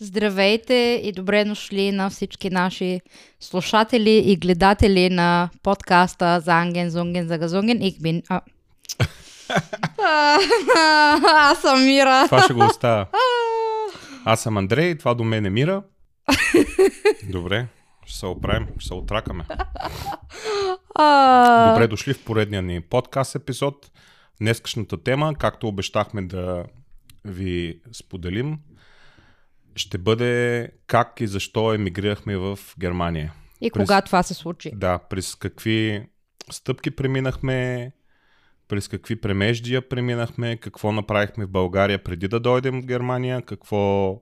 Здравейте и добре дошли на всички наши слушатели и гледатели на подкаста за Анген, Зунген, Загазунген. Ich bin... А... Аз съм Мира. Това ще го оставя. Аз съм Андрей, това до мен е Мира. Добре, ще се оправим, ще се отракаме. Добре дошли в поредния ни подкаст епизод. Днескашната тема, както обещахме да ви споделим, ще бъде как и защо емигрирахме в Германия. И през- кога това се случи? Да, през какви стъпки преминахме, през какви премеждия преминахме, какво направихме в България преди да дойдем в Германия, какво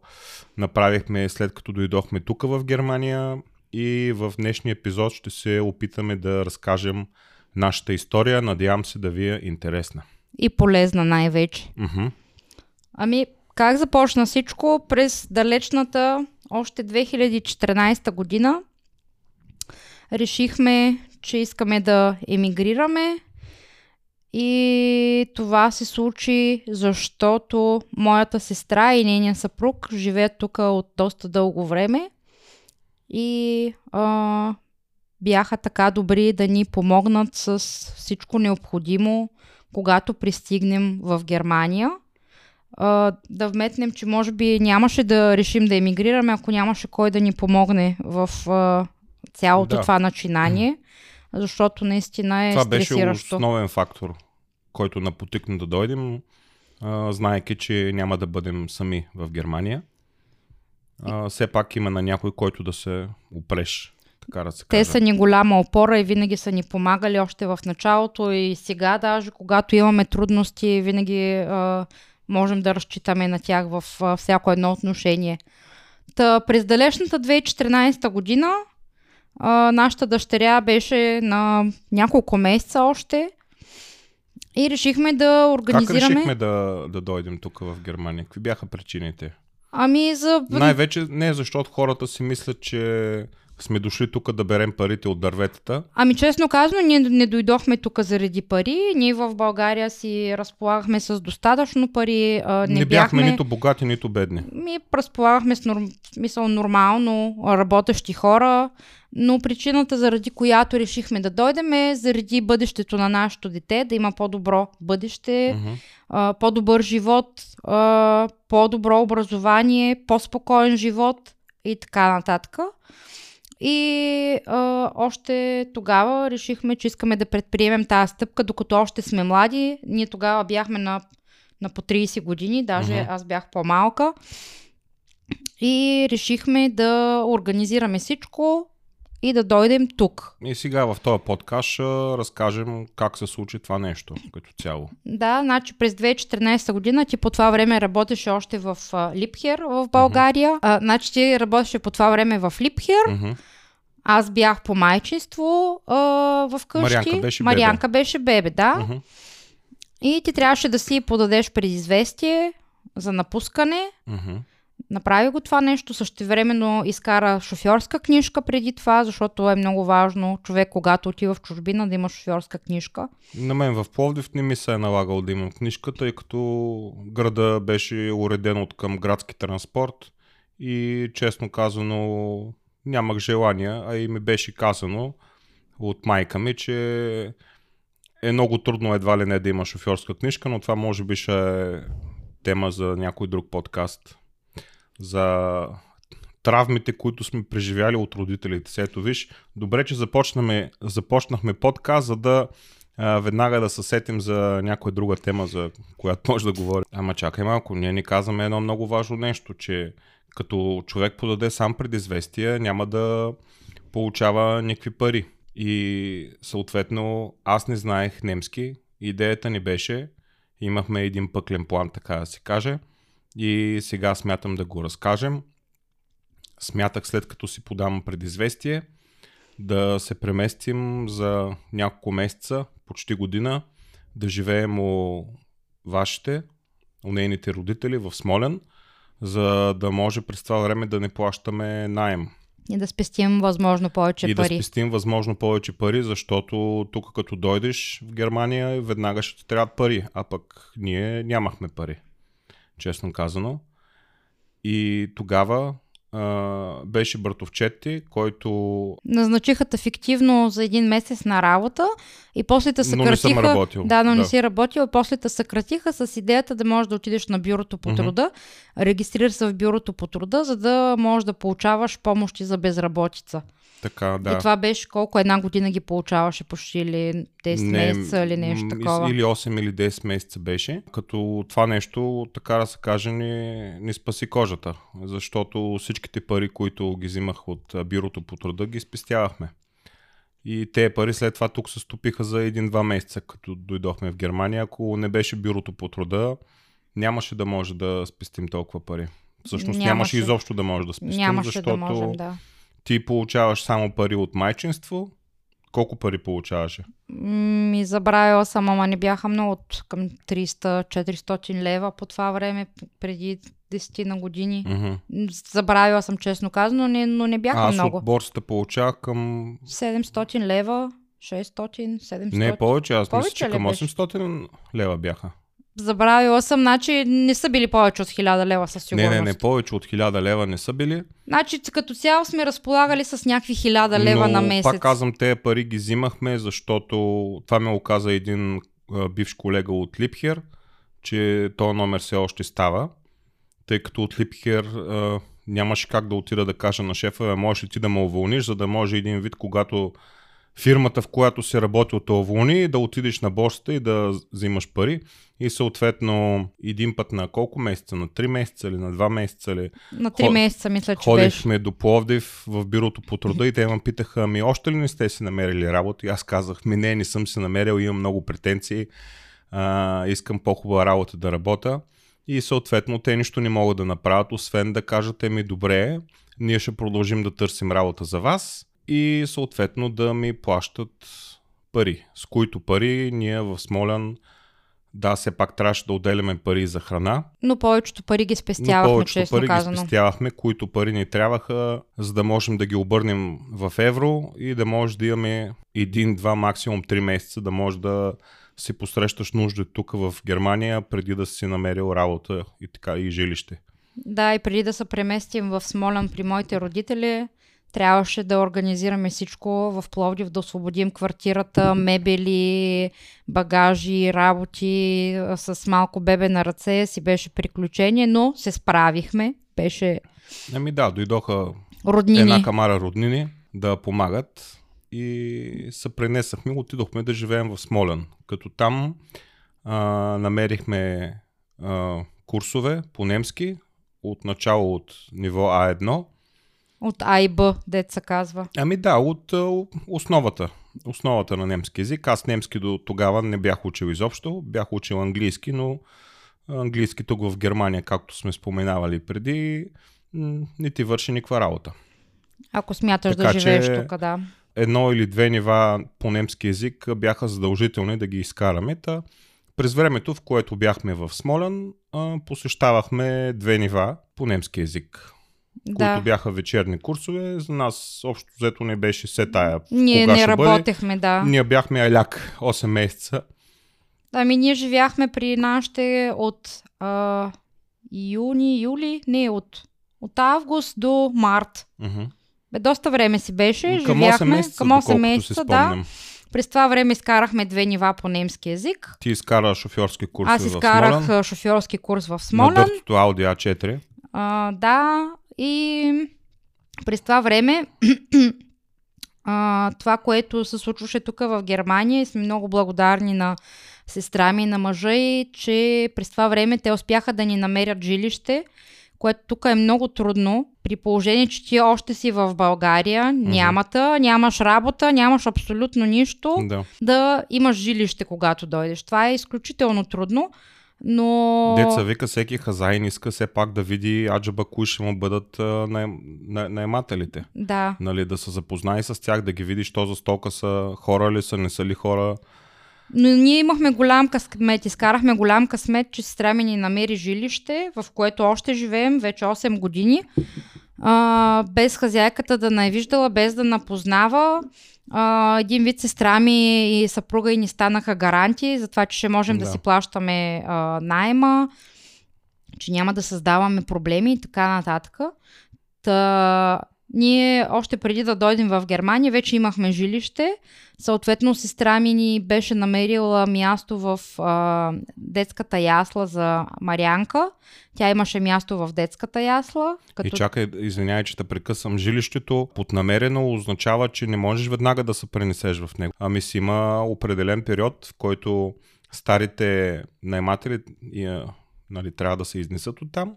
направихме след като дойдохме тук в Германия и в днешния епизод ще се опитаме да разкажем нашата история. Надявам се да ви е интересна. И полезна най-вече. Мгм. Ами, как започна всичко? През далечната, още 2014 година, решихме, че искаме да емигрираме. И това се случи, защото моята сестра и нейния съпруг живеят тук от доста дълго време. И а, бяха така добри да ни помогнат с всичко необходимо, когато пристигнем в Германия а, да вметнем, че може би нямаше да решим да емигрираме, ако нямаше кой да ни помогне в а, цялото Да. това начинание, защото наистина е Това беше основен фактор, който напотикна да дойдем, а, знаеки, че няма да бъдем сами в Германия. А, все пак има на някой, който да се опреш, така да се Те каже. са ни голяма опора и винаги са ни помагали още в началото и сега даже, когато имаме трудности, винаги а, можем да разчитаме на тях в а, всяко едно отношение. Та, през далечната 2014 година а, нашата дъщеря беше на няколко месеца още и решихме да Как организираме... решихме да, да дойдем тук в Германия? Какви бяха причините? Ами за... Най-вече не защото хората си мислят, че сме дошли тук да берем парите от дърветата. Ами честно казано, ние не дойдохме тук заради пари. Ние в България си разполагахме с достатъчно пари. А, не, Не, бяхме нито богати, нито бедни. Ми разполагахме с норм... смисъл, нормално работещи хора, но причината, заради която решихме да дойдем е заради бъдещето на нашето дете, да има по-добро бъдеще, Мгм. а, по-добър живот, а, по-добро образование, по-спокоен живот и така нататък. И а, още тогава решихме, че искаме да предприемем тази стъпка, докато още сме млади. Ние тогава бяхме на, на по 30 години, даже Мгм. аз бях по-малка. И решихме да организираме всичко и да дойдем тук. И сега в този подкаст ще разкажем как се случи това нещо като цяло. Да, значи през 2014 година ти по това време работеше още в Липхер в България. А, значи ти работеше по това време в Липхер. Мгм. Аз бях по майчинство а, в къщи. Марианка беше бебе. Марианка беше бебе, да. Мгм. И ти трябваше да си подадеш предизвестие за напускане. Мгм. Направи го това нещо, същевременно изкара шофьорска книжка преди това, защото е много важно човек, когато отива в чужбина, да има шофьорска книжка. На мен в Пловдив не ми се е налагал да имам книжка, тъй като града беше уреден от към градски транспорт и честно казано нямах желания, а и ми беше казано от майка ми, че е много трудно едва ли не да има шофьорска книжка, но това може би ще е тема за някой друг подкаст. За травмите, които сме преживяли от родителите. си. Ето виж, добре, че започнахме, започнахме подкаст, за да а, веднага да се сетим за някоя друга тема, за която може да говорим. Ама чакай малко, ние ни казваме едно много важно нещо, че като човек подаде сам предизвестие, няма да получава никакви пари. И съответно аз не знаех немски. Идеята ни беше, имахме един пъклен план, така да се каже, и сега смятам да го разкажем. Смятах след като си подам предизвестие да се преместим за няколко месеца, почти година, да живеем у вашите, у нейните родители в Смолен, за да може през това време да не плащаме найем. И да спестим възможно повече и пари. да спестим възможно повече пари, защото тук като дойдеш в Германия, веднага ще ти трябват пари, а пък ние нямахме пари, честно казано. И тогава а, беше братовчети, който... Назначиха те фиктивно за един месец на работа и после те съкратиха... Но не съм работил. Да, но не си работил и после те съкратиха с идеята да можеш да отидеш на бюрото по труда, mm-hmm. регистрираш се в бюрото по труда, за да можеш да получаваш помощи за безработица. Така, да. И това беше колко една година ги получаваше почти или 10 не, месеца или нещо такова. Или 8 или 10 месеца беше. Като това нещо, така да се каже, ни, ни спаси кожата. Защото всичките пари, които ги взимах от бюрото по труда, ги спестявахме. И те пари след това тук се стопиха за един-два месеца, като дойдохме в Германия. Ако не беше бюрото по труда, нямаше да може да спестим толкова пари. Всъщност нямаше, нямаше изобщо да може да спестим, нямаше защото да можем, да ти получаваш само пари от майчинство. Колко пари получаваше? Ми забравила съм, ама не бяха много от към 300-400 лева по това време, преди 10 на години. Mm-hmm. Забравила съм честно казано, но не, но не бяха Аз много. Аз от борсата получавах към... 700 лева, 600, 700. Не, повече, аз мисля, че към 800 лева бяха. Забравила съм, значи не са били повече от 1000 лева със сигурност. Не, не, не, повече от 1000 лева не са били. Значи като цяло сме разполагали с някакви 1000 лева Но, на месец. пак казвам, тези пари ги взимахме, защото това ме оказа един а, бивш колега от Липхер, че този номер все още става, тъй като от Липхер а, нямаше как да отида да кажа на шефа, можеш ли ти да ме уволниш, за да може един вид, когато фирмата, в която си работил, те уволни, да отидеш на борсата и да взимаш пари. И съответно един път на колко месеца? На 3 месеца или на 2 месеца? Ли? На 3 месеца мисля, че Ходихме беше. до Пловдив в бюрото по труда и те ме питаха, ми още ли не сте си намерили работа? И аз казах, ми не, не съм си намерил, имам много претенции, а, искам по-хубава работа да работя. И съответно те нищо не могат да направят, освен да кажат, ми добре, ние ще продължим да търсим работа за вас и съответно да ми плащат пари, с които пари ние в Смолян да, все пак трябваше да отделяме пари за храна. Но повечето пари ги спестявахме, Но повечето честно пари казано. ги спестявахме, които пари ни трябваха, за да можем да ги обърнем в евро и да може да имаме един, два, максимум три месеца, да може да си посрещаш нужда тук в Германия, преди да си намерил работа и така и жилище. Да, и преди да се преместим в Смолян при моите родители, трябваше да организираме всичко в Пловдив, да освободим квартирата, мебели, багажи, работи с малко бебе на ръце си беше приключение, но се справихме. Беше... Ами да, дойдоха роднини. една камара роднини да помагат и се пренесахме, отидохме да живеем в Смолен. Като там а, намерихме а, курсове по немски, от начало от ниво А1 от А и Б, деца казва. Ами да, от основата. Основата на немски язик. Аз немски до тогава не бях учил изобщо. Бях учил английски, но английски тук в Германия, както сме споменавали преди, не ти върши никаква работа. Ако смяташ така, да живееш тук, да. Едно или две нива по немски язик бяха задължителни да ги изкараме. Та през времето, в което бяхме в Смолян, посещавахме две нива по немски язик да. които бяха вечерни курсове. За нас общо взето не беше се тая. Ние кога не работехме, бъде. да. Ние бяхме аляк 8 месеца. Ами ние живяхме при нашите от а, юни, юли, не, от, от август до март. Uh-huh. Бе, доста време си беше. Към живяхме 8 месеца, към 8 месеца, да. През това време изкарахме две нива по немски язик. Ти изкара шофьорски курс Аз изкарах шофьорски курс в Смолен. На дъртото Audi A4. А, да, и през това време а, това, което се случваше тук в Германия и сме много благодарни на сестра ми и на мъжа и, че през това време те успяха да ни намерят жилище, което тук е много трудно, при положение, че ти още си в България, mm-hmm. нямата, нямаш работа, нямаш абсолютно нищо, да. да имаш жилище, когато дойдеш. Това е изключително трудно. Но... Деца вика, всеки хазайн иска все пак да види аджаба кои ще му бъдат наемателите. Да. Нали, да се запознае с тях, да ги види, що за стока са, хора ли са, не са ли хора. Но ние имахме голям късмет, изкарахме голям късмет, че сестра ми ни намери жилище, в което още живеем вече 8 години, а, без хазяйката да не е виждала, без да напознава а, един вид сестра ми и съпруга и ни станаха гаранти за това, че ще можем да, да си плащаме а, найма, че няма да създаваме проблеми и така нататък. Та, ние още преди да дойдем в Германия вече имахме жилище. Съответно, сестра ми ни беше намерила място в а, детската ясла за Марянка. Тя имаше място в детската ясла. Като... И чакай, извинявай, че те прекъсвам. Жилището поднамерено означава, че не можеш веднага да се пренесеш в него. Ами си има определен период, в който старите найматели нали, трябва да се изнесат от там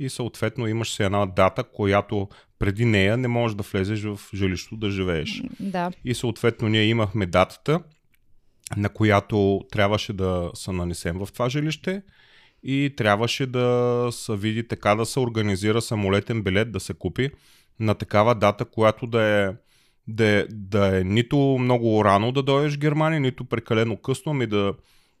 и съответно имаш си една дата, която преди нея не можеш да влезеш в жилището да живееш. Да. И съответно ние имахме датата, на която трябваше да се нанесем в това жилище и трябваше да се види така да се организира самолетен билет да се купи на такава дата, която да е, да е, да е нито много рано да дойдеш в Германия, нито прекалено късно, ами да,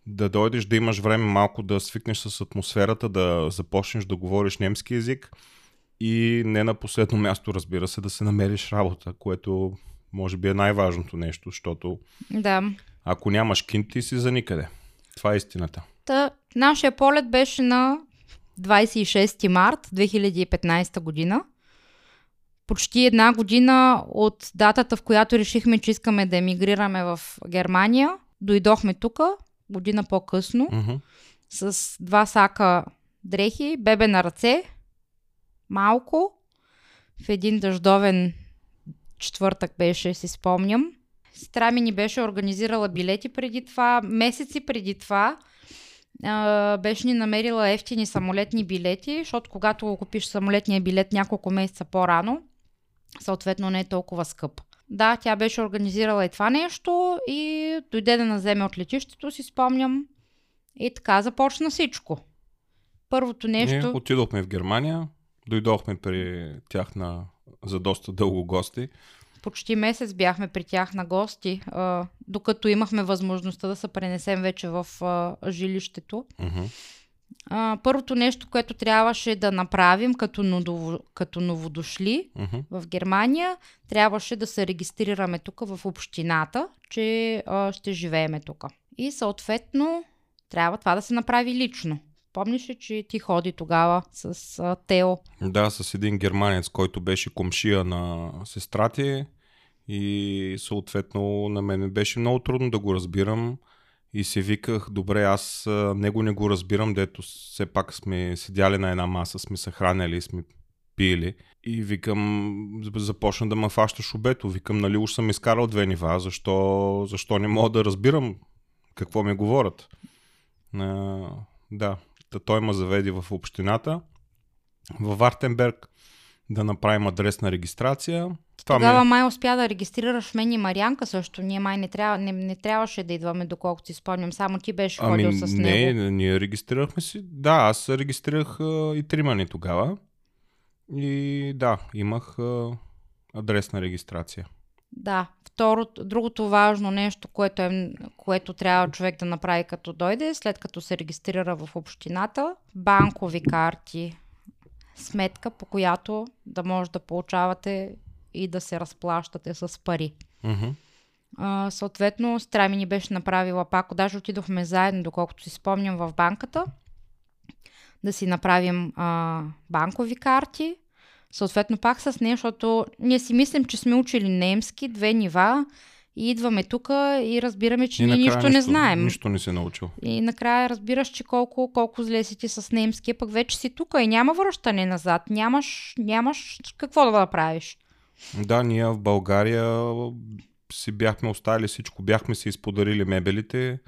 да дойдеш, да имаш време малко да свикнеш с атмосферата, да започнеш да говориш немски язик и не на последно място, разбира се, да се намериш работа, което може би е най-важното нещо, защото да. ако нямаш кин, ти си за никъде. Това е истината. Та, нашия полет беше на 26 март 2015 година. Почти една година от датата, в която решихме, че искаме да емигрираме в Германия. Дойдохме тук, година по-късно, mm-hmm. с два сака дрехи, бебе на ръце, малко, в един дъждовен четвъртък беше, си спомням. Сестра ми ни беше организирала билети преди това, месеци преди това. А, беше ни намерила ефтини самолетни билети, защото когато купиш самолетния билет няколко месеца по-рано, съответно не е толкова скъп. Да, тя беше организирала и това нещо и дойде да наземе от летището, си спомням. И така започна всичко. Първото нещо... Ние отидохме в Германия, дойдохме при тях на, за доста дълго гости. Почти месец бяхме при тях на гости, а, докато имахме възможността да се пренесем вече в а, жилището. Uh-huh. А, първото нещо, което трябваше да направим като, ново, като новодошли uh-huh. в Германия, трябваше да се регистрираме тук в общината, че а, ще живееме тук. И съответно трябва това да се направи лично. Помниш ли, че ти ходи тогава с а, Тео? Да, с един германец, който беше комшия на сестра ти и съответно на мен беше много трудно да го разбирам и си виках, добре, аз него не го разбирам, дето все пак сме седяли на една маса, сме се хранили, сме пили. И викам, започна да ме фаща шубето. Викам, нали уж съм изкарал две нива, защо, защо не мога да разбирам какво ми говорят. А, да, Та той ме заведи в общината, във Вартенберг, да направим адресна регистрация. Това Тогава ми... май успя да регистрираш мен и Марианка също. Ние май не, трябва, не, не трябваше да идваме, доколкото си спомням. Само ти беше ами, ходил с не, него. Не, ние регистрирахме си. Да, аз регистрирах а, и тримани тогава. И да, имах а, адресна регистрация. Да. Второто, другото важно нещо, което, е, което трябва човек да направи като дойде, след като се регистрира в общината, банкови карти, сметка, по която да може да получавате и да се разплащате с пари. Uh-huh. А, съответно, Страми ни беше направила пак, даже отидохме заедно, доколкото си спомням, в банката, да си направим а, банкови карти, Съответно пак с нея, защото ние си мислим, че сме учили немски, две нива и идваме тук и разбираме, че и ние нищо, нищо не знаем. Нищо не си научил. И накрая разбираш, че колко, колко зле си ти с немски, пък вече си тук и няма връщане назад. Нямаш, нямаш какво да направиш. Да, ние в България си бяхме оставили всичко. Бяхме си изподарили мебелите,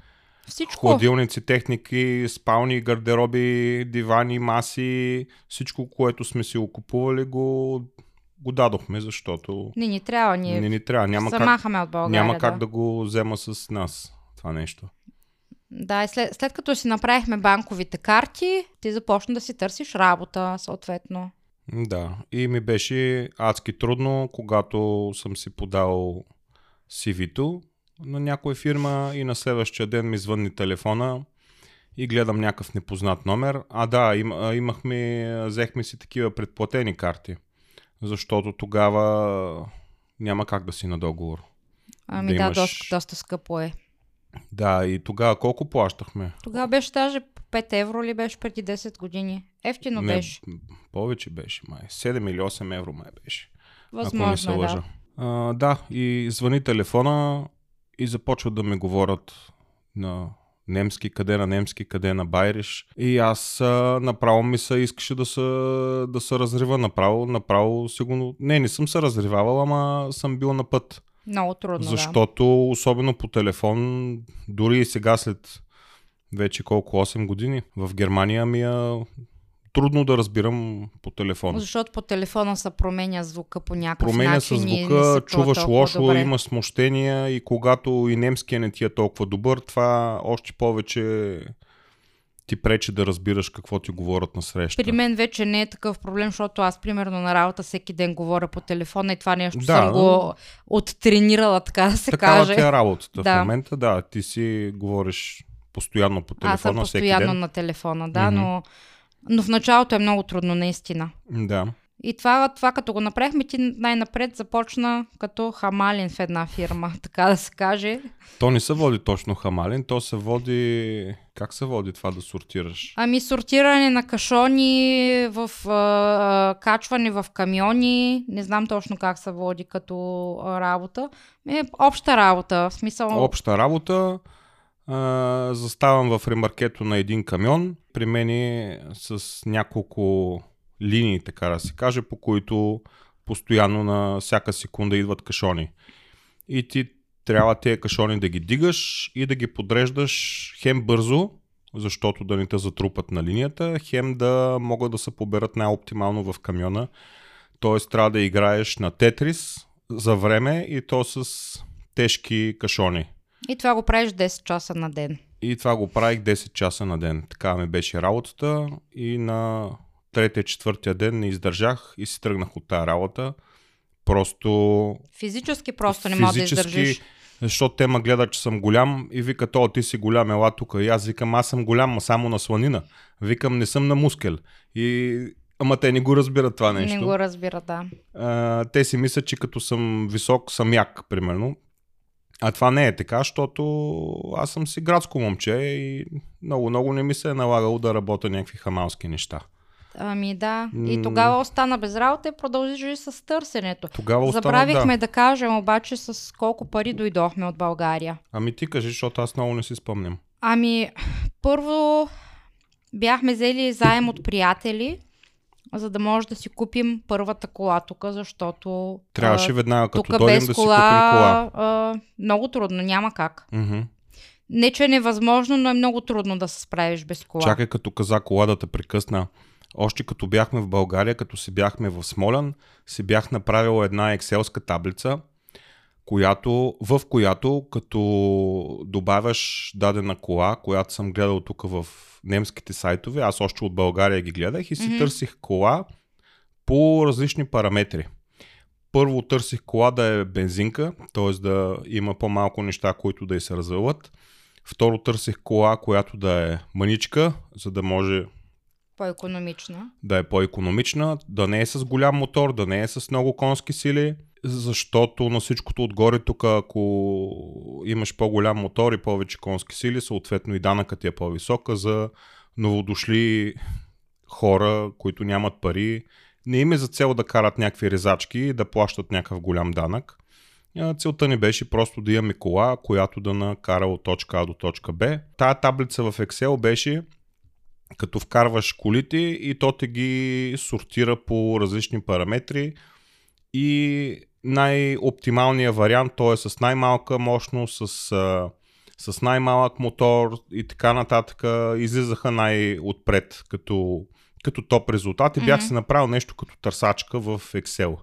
всичко. Хладилници, техники, спални, гардероби, дивани, маси, всичко, което сме си окупували, го, го дадохме, защото... Не ни трябва, ние не ни трябва. Няма как, от България. Няма как да. да го взема с нас това нещо. Да, и след, след като си направихме банковите карти, ти започна да си търсиш работа, съответно. Да, и ми беше адски трудно, когато съм си подал CV-то на някоя фирма и на следващия ден ми звънни телефона и гледам някакъв непознат номер. А да, им, имахме, взехме си такива предплатени карти, защото тогава няма как да си на договор. Ами да, да имаш... доста, доста скъпо е. Да, и тогава колко плащахме? Тогава беше даже 5 евро ли беше преди 10 години? Ефтино Не, беше. Повече беше, май. 7 или 8 евро май беше. ако не се Възможно е, лъжа. да. А, да, и звъни телефона и започват да ми говорят на немски, къде на немски, къде на байриш. И аз а, направо ми се искаше да се, да се разрива направо, направо сигурно... Не, не съм се разривавал, ама съм бил на път. Много трудно, да. Защото, особено по телефон, дори и сега след вече колко 8 години, в Германия ми е трудно да разбирам по телефон. Защото по телефона се променя звука по някакъв Променя се начин. и не звука, се чува чуваш лошо, добре. има смущения и когато и немския не ти е толкова добър, това още повече ти пречи да разбираш какво ти говорят на среща. При мен вече не е такъв проблем, защото аз примерно на работа всеки ден говоря по телефона и това нещо Да. съм го оттренирала, така да се Такава каже. ти е работата Да. в момента, да, ти си говориш постоянно по телефона Аз съм всеки постоянно ден. на телефона, да, Мгм. но, но в началото е много трудно, наистина. Да. И това, това като го направихме, ти най-напред започна като хамалин в една фирма, така да се каже. То не се води точно хамален, то се води... Как се води това да сортираш? Ами сортиране на кашони, в а, качване в камиони, не знам точно как се води като работа. Е, обща работа, в смисъл... Обща работа. А, заставам в ремаркето на един камион. При мен е с няколко линии, така да се каже, по които постоянно на всяка секунда идват кашони. И ти трябва тези кашони да ги дигаш и да ги подреждаш хем бързо, защото да не те затрупат на линията, хем да могат да се поберат най-оптимално в камиона. Тоест трябва да играеш на тетрис за време и то с тежки кашони. И това го правиш 10 часа на ден. И това го правих 10 часа на ден. Така ми беше работата и на третия, четвъртия ден не издържах и си тръгнах от тази работа. Просто Физически просто не можеш да издържиш. защото те ме гледат, че съм голям и викат, о, ти си голям, ела тук. И аз викам, аз съм голям, ма само на сланина. Викам, не съм на мускел. И... Ама те не го разбират това нещо. Не го разбира, да. а, те си мислят, че като съм висок, съм як, примерно. А това не е така, защото аз съм си градско момче и много, много не ми се е налагало да работя някакви хамалски неща. Ами да. И тогава остана без работа и продължи с търсенето. Тогава остана, Забравихме да. да кажем обаче с колко пари дойдохме от България. Ами ти кажи, защото аз много не си спомням. Ами, първо бяхме взели заем от приятели, за да може да си купим първата кола тук, защото Трябваше а, веднага като тук дойдем без да си купим кола. А, много трудно, няма как. Мгм. Не, че е невъзможно, но е много трудно да се справиш без кола. Чакай като каза кола да те прекъсна. Още като бяхме в България, като си бяхме в Смолян, си бях направил една екселска таблица, която, в която като добавяш дадена кола, която съм гледал тук в немските сайтове, аз още от България ги гледах и си Мгм. търсих кола по различни параметри. Първо търсих кола да е бензинка, т.е. да има по-малко неща, които да й се развълват. Второ търсих кола, която да е маничка, за да може По-економична. да е по-економична, да не е с голям мотор, да не е с много конски сили, защото на всичкото отгоре тук, ако имаш по-голям мотор и повече конски сили, съответно и данъкът ти е по-висока за новодошли хора, които нямат пари. Не им е за цел да карат някакви резачки и да плащат някакъв голям данък. Целта ни беше просто да имаме кола, която да накара от точка А до точка Б. Тая таблица в Excel беше като вкарваш колите и то те ги сортира по различни параметри и най-оптималният вариант, то е с най-малка мощност, с, а, с най-малък мотор и така нататък, излизаха най-отпред като, като топ резултат и бях Мгм. си направил нещо като търсачка в Excel.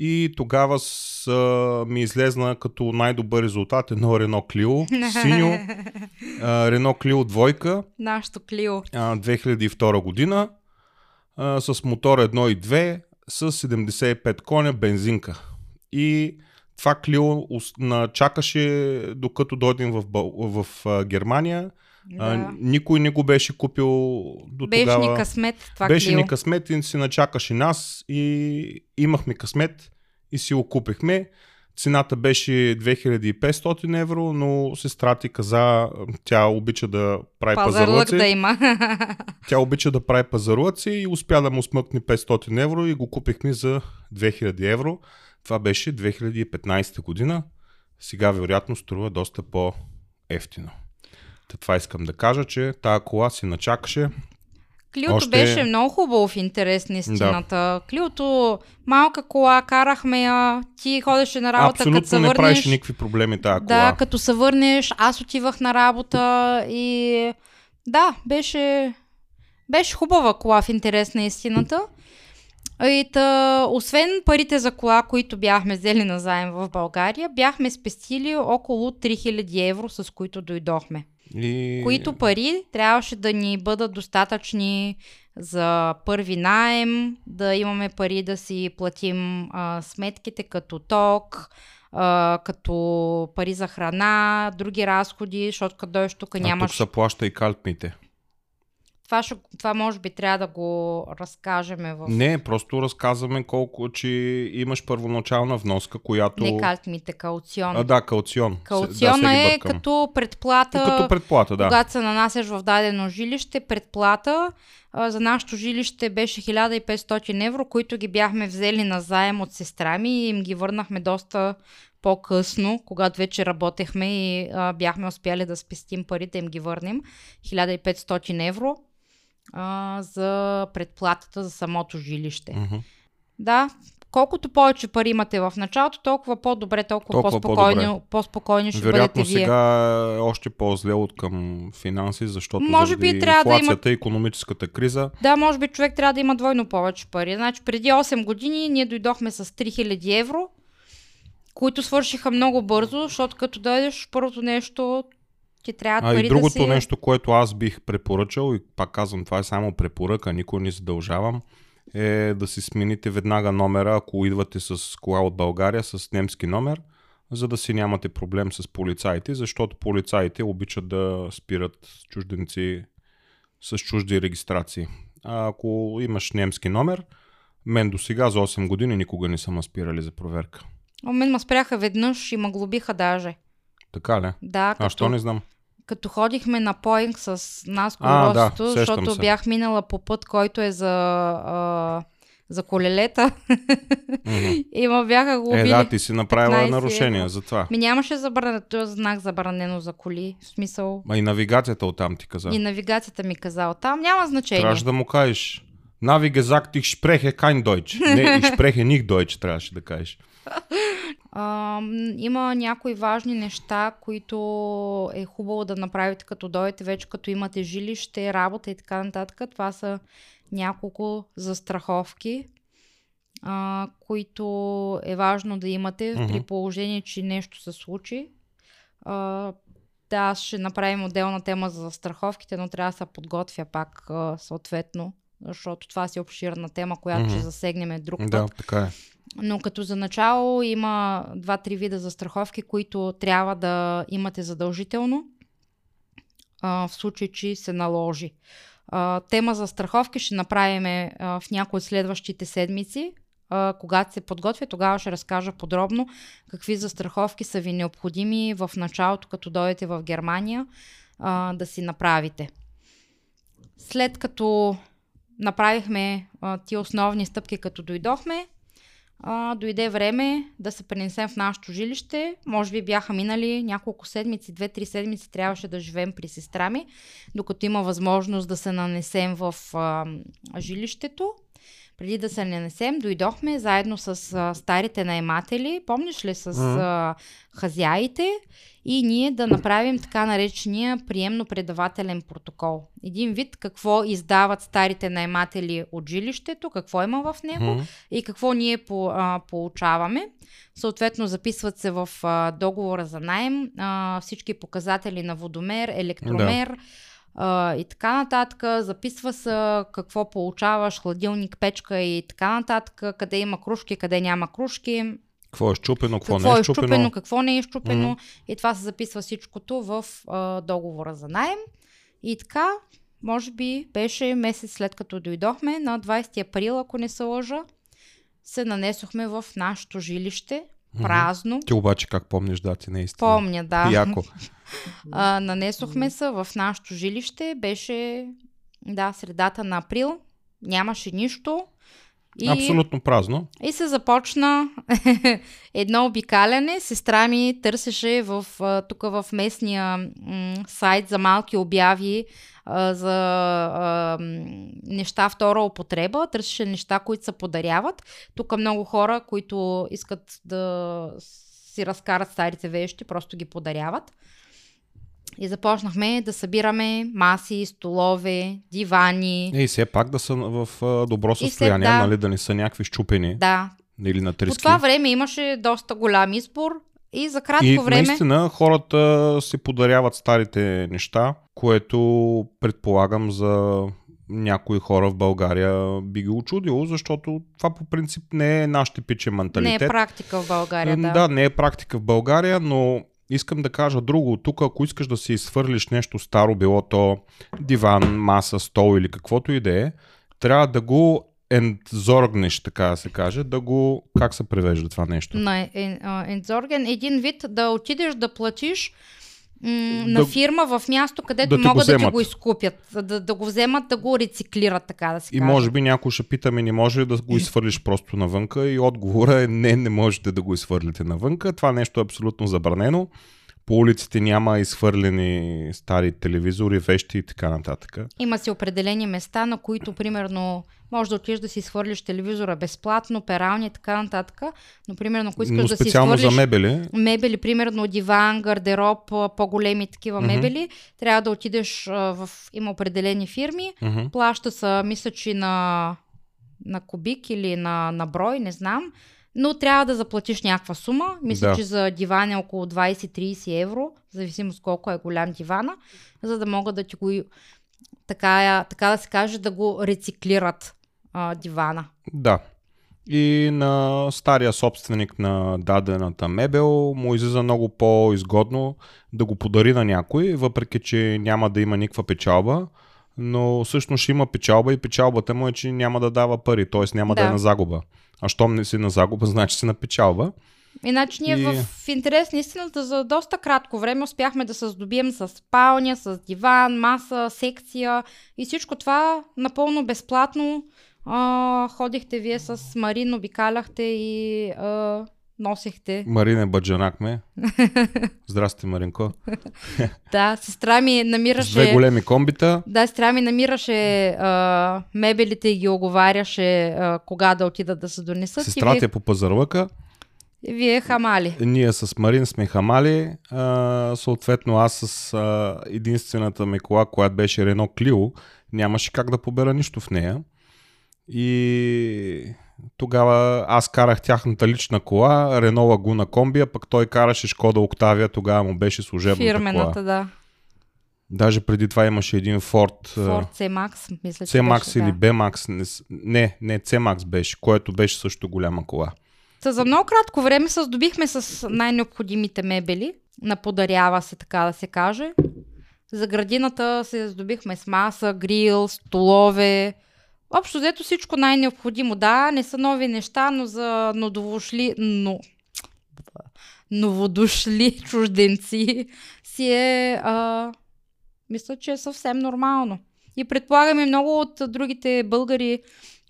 И тогава с, а, ми излезна като най-добър резултат едно Рено Клио, синьо, а, Рено Клио двойка, Нашето Клио. а, 2002 година а, с мотор 1 и 2 с 75 коня бензинка. И това Клио чакаше докато дойдем в, в а, Германия. А, Да. никой не го беше купил до Беше тогава. ни късмет това беше Клио. ни късмет и си начакаше нас и имахме късмет и си го купихме. Цената беше 2500 евро, но сестра ти каза, тя обича да прави Пазарлък пазарлъци. да има. Тя обича да прави пазарлъци и успя да му смъкне 500 евро и го купихме за 2000 евро. Това беше 2015 година. Сега вероятно струва доста по-ефтино. Та това искам да кажа, че тая кола си начакаше. Клиото Още- беше много хубаво в интерес на истината. Клиото, малка кола, карахме я, ти ходеше на работа, като се Абсолютно не върнеш. правеше никакви проблеми тая кола. Да, като се върнеш, аз отивах на работа и да, беше, беше хубава кола в интерес на истината. И та, освен парите за кола, които бяхме взели на заем в България, бяхме спестили около 3000 евро, с които дойдохме. И... Които пари трябваше да ни бъдат достатъчни за първи найем, да имаме пари да си платим а, сметките като ток, а, като пари за храна, други разходи, защото като дойдеш тук А нямаш... тук се плаща и калпните. Това, ще, това може би трябва да го разкажем в... Не, просто разказваме колко, че имаш първоначална вноска, която... Не калтмите, кауцион. А, да, кауцион. Кауциона да, е като предплата, като предплата, да. когато се нанасяш в дадено жилище, предплата. А, за нашето жилище беше 1500 евро, които ги бяхме взели на заем от сестра ми и им ги върнахме доста по-късно, когато вече работехме и а, бяхме успяли да спестим парите, им ги върнем. 1500 евро а, за предплатата за самото жилище. Мгм. Да, колкото повече пари имате в началото, толкова по-добре, толкова, Толкова по-спокойни, по-добре. по-спокойни ще Вероятно бъдете вие. сега е още по-зле от към финанси, защото Може би трябва да има- економическата криза. Да, може би човек трябва да има двойно повече пари. Значи преди 8 години ние дойдохме с 3000 евро, които свършиха много бързо, защото като дойдеш първото нещо, ти трябва А пари и другото да си... нещо, което аз бих препоръчал, и пак казвам, това е само препоръка, никой не задължавам, е да си смените веднага номера, ако идвате с кола от България с немски номер, за да си нямате проблем с полицаите, защото полицаите обичат да спират чужденци с чужди регистрации. А ако имаш немски номер, мен до сега за 8 години никога не са ме спирали за проверка. О, мен ме спряха веднъж и ме глобиха даже. Така ли? Да, А като, що не знам? като ходихме на поинг с нас да, колосото, сещам защото се. бях минала по път, който е за, а, за колелета Мгм. и ме бяха Е, глобили. да, ти си направила 15 нарушение за това. Ми нямаше забране, този знак забранено за коли. В смисъл. Ма и навигацията оттам ти каза. И навигацията ми казала там. Няма значение. Трябваше да му кажеш. Gesagt, ich spreche kein Deutsch. Не, ich spreche nicht Deutsch, трябваше да кажеш. А, има някои важни неща, които е хубаво да направите като дойдете вече, като имате жилище, работа и така нататък. Това са няколко застраховки, а, които е важно да имате Мгм. при положение, че нещо се случи. А, да, аз ще направим отделна тема за застраховките, но трябва да се подготвя пак а, съответно, защото това си е обширна тема, която ще Мгм. засегнем друг път. Да, така е. Но като за начало има два-три вида застраховки, които трябва да имате задължително а, в случай, че се наложи. А, тема за страховки ще направим в някои от следващите седмици. А, когато се подготвя, тогава ще разкажа подробно какви застраховки са ви необходими в началото, като дойдете в Германия, а, да си направите. След като направихме а, ти основни стъпки, като дойдохме, а, дойде време да се пренесем в нашето жилище. Може би бяха минали няколко седмици, две-три седмици трябваше да живеем при сестра ми, докато има възможност да се нанесем в а, жилището. Преди да се нанесем, дойдохме заедно с а, старите наематели, помниш ли, с а, хазяите и ние да направим така наречения приемно-предавателен протокол. Един вид какво издават старите наематели от жилището, какво има в него Мгм. и какво ние по, а, получаваме. Съответно, записват се в а, договора за найем а, всички показатели на водомер, електромер а, и така нататък. Записва се какво получаваш, хладилник, печка и така нататък, къде има кружки, къде няма кружки, Какво е щупено, какво, какво не е е щупено. щупено, какво не е щупено. Мгм. И това се записва всичкото в а, договора за найем. И така, може би беше месец след като дойдохме, на 20 април, ако не се лъжа, се нанесохме в нашето жилище. Празно. Ти обаче как помниш дати наистина? Помня, да. Яко. А, нанесохме се в нашото жилище. Беше, да, средата на април. Нямаше нищо. И... Абсолютно празно. И се започна едно обикаляне. Сестра ми търсеше в, тук в местния м- сайт за малки обяви а, за а, неща втора употреба. Търсеше неща, които се подаряват. Тук много хора, които искат да си разкарат старите вещи, просто ги подаряват. И започнахме да събираме маси, столове, дивани. И все пак да са в добро състояние, след, да, нали, да не са някакви щупени. Да. Или на трески. По това време имаше доста голям избор и за кратко и време... наистина хората си подаряват старите неща, което предполагам за някои хора в България би ги очудило, защото това по принцип не е наш типичен менталитет. Не е практика в България, да. Да, не е практика в България, но искам да кажа друго. Тук, ако искаш да си изхвърлиш нещо старо, било то диван, маса, стол или каквото и да е, трябва да го ендзоргнеш, така да се каже, да го... Как се превежда това нещо? На ендзорген един вид да отидеш да платиш м- да, на фирма в място, където да могат да ти го изкупят, да, да го вземат, да го рециклират, така да се И каже. може би някой ще пита ми, не може ли да го изхвърлиш просто навънка и отговора е не, не можете да го изхвърлите навънка. Това нещо е абсолютно забранено. По улиците няма изхвърлени стари телевизори, вещи и така нататък. Има си определени места, на които, примерно, може да отидеш да си свърлиш телевизора безплатно, перални и така нататък. Но, примерно, ако искаш Но да си свърлиш за мебели. мебели, примерно диван, гардероб, по-големи такива Мгм. мебели, трябва да отидеш в... Има определени фирми, Мгм. плаща са, мисля, че на, на кубик или на, на брой, не знам. Но трябва да заплатиш някаква сума. Мисля, Да. че за диван е около 20-30 евро, в зависимост колко е голям дивана, за да могат да ти го, така, така да се каже, да го рециклират а, дивана. Да. И на стария собственик на дадената мебел му излиза много по-изгодно да го подари на някой, въпреки че няма да има никаква печалба, но всъщност ще има печалба и печалбата му е, че няма да дава пари, т.е. няма да. Да. е на загуба. А щом не си на загуба, значи си на печалба. Иначе ние И- в, интерес на истината за доста кратко време успяхме да се здобием с спалня, с диван, маса, секция и всичко това напълно безплатно. А, ходихте вие с Марин, обикаляхте и а, носехте. Марине Баджанакме. Здрасти, Маринко. Да, сестра ми С две намираше... големи комбита. Да, сестра ми намираше а, мебелите и ги оговаряше а, кога да отидат да се донесат. Сестра ти е по пазарлъка. ви, вие хамали. Ние с Марин сме хамали. А, съответно аз с а, единствената ми кола, която беше Рено Клио, нямаше как да побера нищо в нея. И тогава аз карах тяхната лична кола, Рено Лагуна комбия, пък той караше Шкода Октавия, тогава му беше служебната Фирмената, кола. да. Даже преди това имаше един Ford, Ford C-Max, мисля, че C-Max беше, или да. B-Max, не, не C-Max беше, което беше също голяма кола. Та за много кратко време се здобихме с най-необходимите мебели. Наподарява се, така да се каже. За градината се здобихме с маса, грил, столове. Общо взето всичко най-необходимо. Да, не са нови неща, но за новодошли, но, новодошли чужденци си е, а, мисля, че е съвсем нормално. И предполагаме много от другите българи,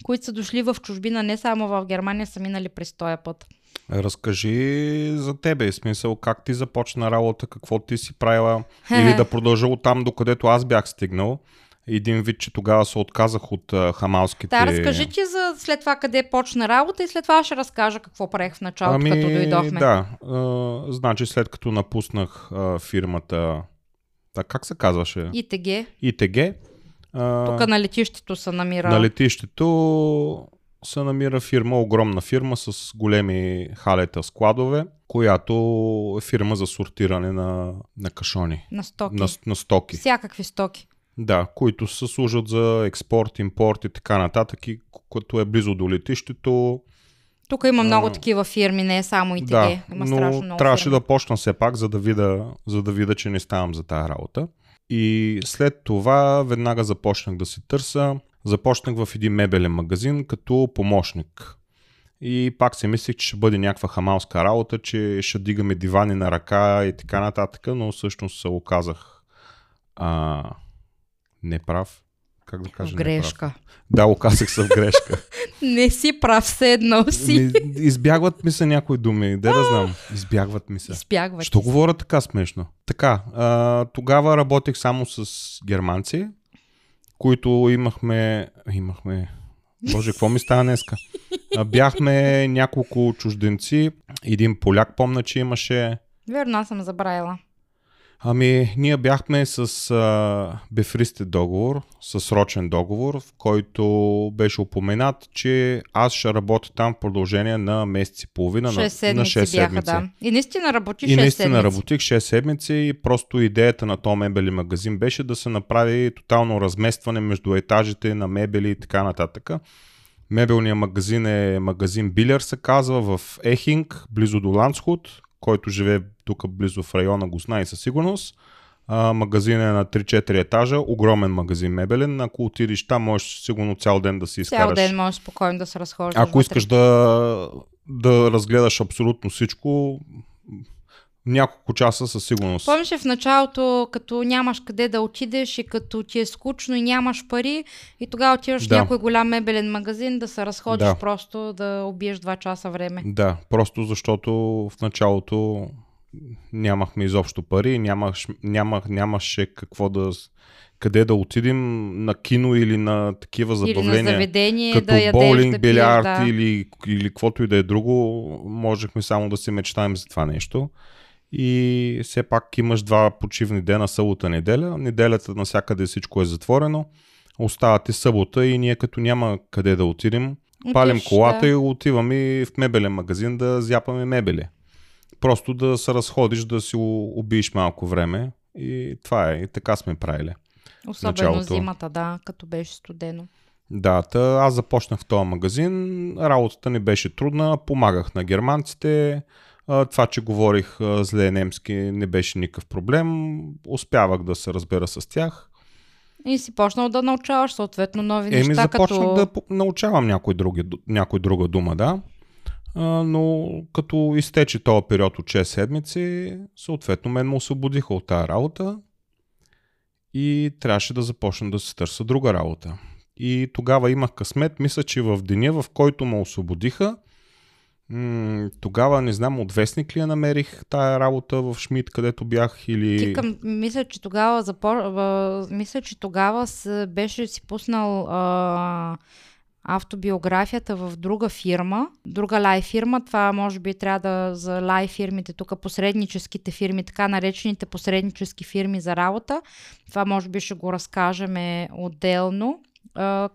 които са дошли в чужбина, не само в Германия, са минали през този път. Разкажи за тебе, смисъл как ти започна работа, какво ти си правила или да продължа от там, докъдето аз бях стигнал. Един вид, че тогава се отказах от а, хамалските... Да, разкажи ти за след това къде почна работа и след това ще разкажа какво правих в началото, ами, като дойдохме. Да, а, значи след като напуснах а, фирмата, да, как се казваше? ИТГ. ИТГ. А, Тук на летището се намира. на летището се намира фирма, огромна фирма с големи халета складове, която е фирма за сортиране на, на кашони, на стоки. на, на стоки. Всякакви стоки. Да, които се служат за експорт, импорт и така нататък, и като е близо до летището. Тук има много А, такива фирми, не е само ИТГ. да, има страшно но много трябваше фирми. да почна все пак, за да, видя, за да видя, че не ставам за тази работа. И след това веднага започнах да се търся. Започнах в един мебелен магазин като помощник. И пак си мислих, че ще бъде някаква хамалска работа, че ще дигаме дивани на ръка и така нататък, но всъщност се оказах а, неправ. Как да кажа? В грешка. Неправ. Да, оказах се в грешка. Не си прав, все едно си. Избягват ми се някои думи. Де да знам. Избягват ми се. Избягват. Що говоря така смешно? Така, а, тогава работех само с германци, които имахме... Имахме... Боже, какво ми става днеска? Бяхме няколко чужденци. Един поляк помна, че имаше. Верно, аз съм забравила. Ами, ние бяхме с а, бефристе договор, с срочен договор, в който беше упоменат, че аз ще работя там в продължение на месец и половина, 6 на, седмици на 6 бяха, седмици. да. И наистина работи 6 И наистина седмици. работих 6 седмици и просто идеята на този мебели магазин беше да се направи тотално разместване между етажите на мебели и така нататък. Мебелният магазин е магазин Билер се казва в Ехинг, близо до Ландсхуд, който живее тук близо в района го знае със сигурност. А, магазин е на 3-4 етажа, огромен магазин мебелен. Ако отидеш там, можеш сигурно цял ден да си изкараш. Цял ден можеш спокойно да се разхождаш. Ако вътре. искаш да, да разгледаш абсолютно всичко, няколко часа със сигурност. Помниш в началото, като нямаш къде да отидеш и като ти е скучно и нямаш пари и тогава отиваш Да. в някой голям мебелен магазин да се разходиш Да. просто да убиеш 2 часа време. Да, просто защото в началото нямахме изобщо пари, нямаш, нямах, нямаше какво да къде да отидем на кино или на такива Или на забавления. заведение като да боулинг, да билярд да. или, или каквото и да е друго, можехме само да си мечтаем за това нещо. И все пак имаш два почивни дена, събота, неделя. Неделята навсякъде всичко е затворено. Остава ти събота и ние като няма къде да отидем, палим колата да. и отиваме в мебелен магазин да зяпаме мебели. Просто да се разходиш, да си убиеш малко време. И това е. И така сме правили. Особено началото. зимата, да, като беше студено. Да, та аз започнах в този магазин, работата ни беше трудна, помагах на германците, това, че говорих зле немски не беше никакъв проблем, успявах да се разбера с тях. И си почнал да научаваш съответно нови Еми неща, започнах като... да научавам някой, други, някой друга дума, да. Но като изтече този период от 6 седмици, съответно мен ме освободиха от тази работа и трябваше да започна да се търся друга работа. И тогава имах късмет, мисля, че в деня, в който ме освободиха, тогава не знам, от вестник ли я намерих тая работа в Шмидт, където бях или... Ти мисля, че тогава запор... мисля, че тогава с... беше си пуснал а... автобиографията в друга фирма, друга лай фирма. Това може би трябва да за лай фирмите, тук посредническите фирми, така наречените посреднически фирми за работа. Това може би ще го разкажем отделно.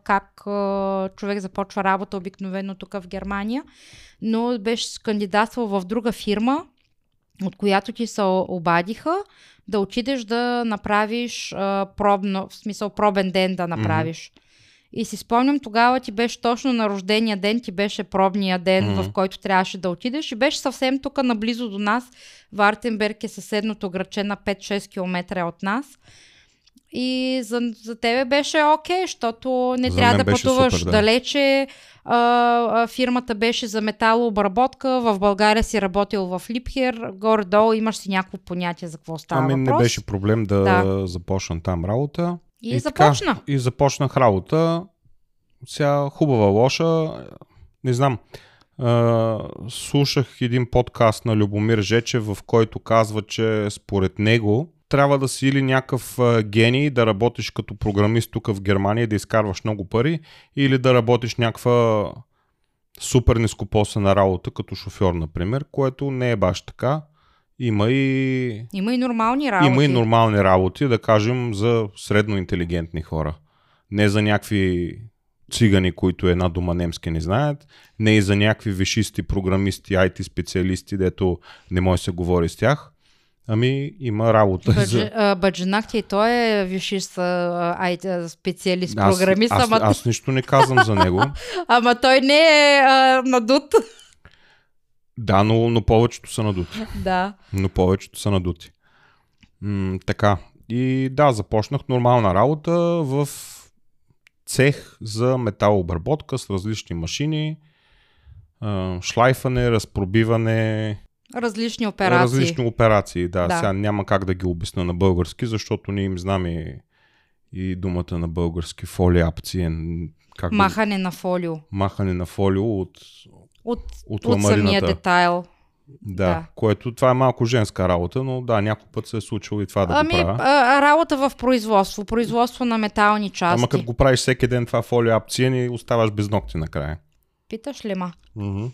Как човек започва работа обикновено тук в Германия, но беше кандидатствал в друга фирма, от която ти се обадиха да отидеш да направиш пробно, в смисъл пробен ден да направиш. Mm-hmm. И си спомням, тогава ти беше точно на рождения ден, ти беше пробния ден, mm-hmm. в който трябваше да отидеш и беше съвсем тук наблизо до нас. Вартенберг е съседното градче на 5-6 км от нас. И за, за тебе беше окей, защото не За трябва да пътуваш супер, да. далече. А, а, фирмата беше за металообработка. В България си работил в Липхер. Горе-долу имаш си някакво понятие за какво става Ами въпрос. не беше проблем да, Да. започна там работа. И, И започна. Така, и започнах работа. Сега хубава, лоша. Не знам. А, слушах един подкаст на Любомир Жечев, в който казва, че според него трябва да си или някакъв гений да работиш като програмист тук в Германия да изкарваш много пари, или да работиш някаква супер нископосена работа, като шофьор, например, което не е баш така. Има и Има и нормални работи. има и нормални работи, да кажем, за средно интелигентни хора. Не за някакви цигани, които една дума немски не знаят, не и за някакви вишисти, програмисти, IT специалисти, дето не може да се говори с тях. Ами има работа Бадж, за... а, Баджанак ти, той е а, специалист, Аз, програмист, аз, ама, аз нищо не казвам за него. ама той не е а, надут. Да, но, но повечето са надути. да. но повечето са надути. М, така. И да, започнах нормална работа в цех за металообработка с различни машини. шлайфане, разпробиване, Различни операции. различни операции. Да, Да. сега няма как да ги обясня на български, защото ние им знаме и, и думата на български фолиапция. Как да- Махане на фолио. махане на фолио от, От, от, от самия детайл. Да, Да. което това е малко женска работа, но да, някой път се е случило и това да ами, го правя. а, работа в производство. Производство на метални части. Ама като го правиш всеки ден това фолио апциен и оставаш без ногти накрая. Питаш ли ма? Mm-hmm.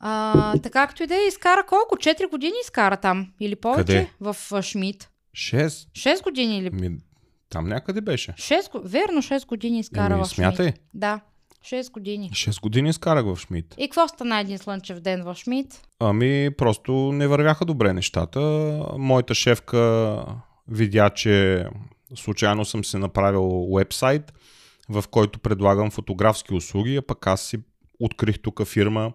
А, така както и да е, изкара колко? 4 години изкара там. Или повече? Къде? В Шмидт. Шест? 6 години или... Ми, там някъде беше. 6, го- верно, 6 години изкара Еми, в смятай. Шмидт. Да, 6 години. 6 години изкарах в Шмидт. И какво стана един слънчев ден в Шмидт? Ами, просто не вървяха добре нещата. Моята шефка видя, че случайно съм си направил вебсайт, в който предлагам фотографски услуги, а пък аз си открих тук фирма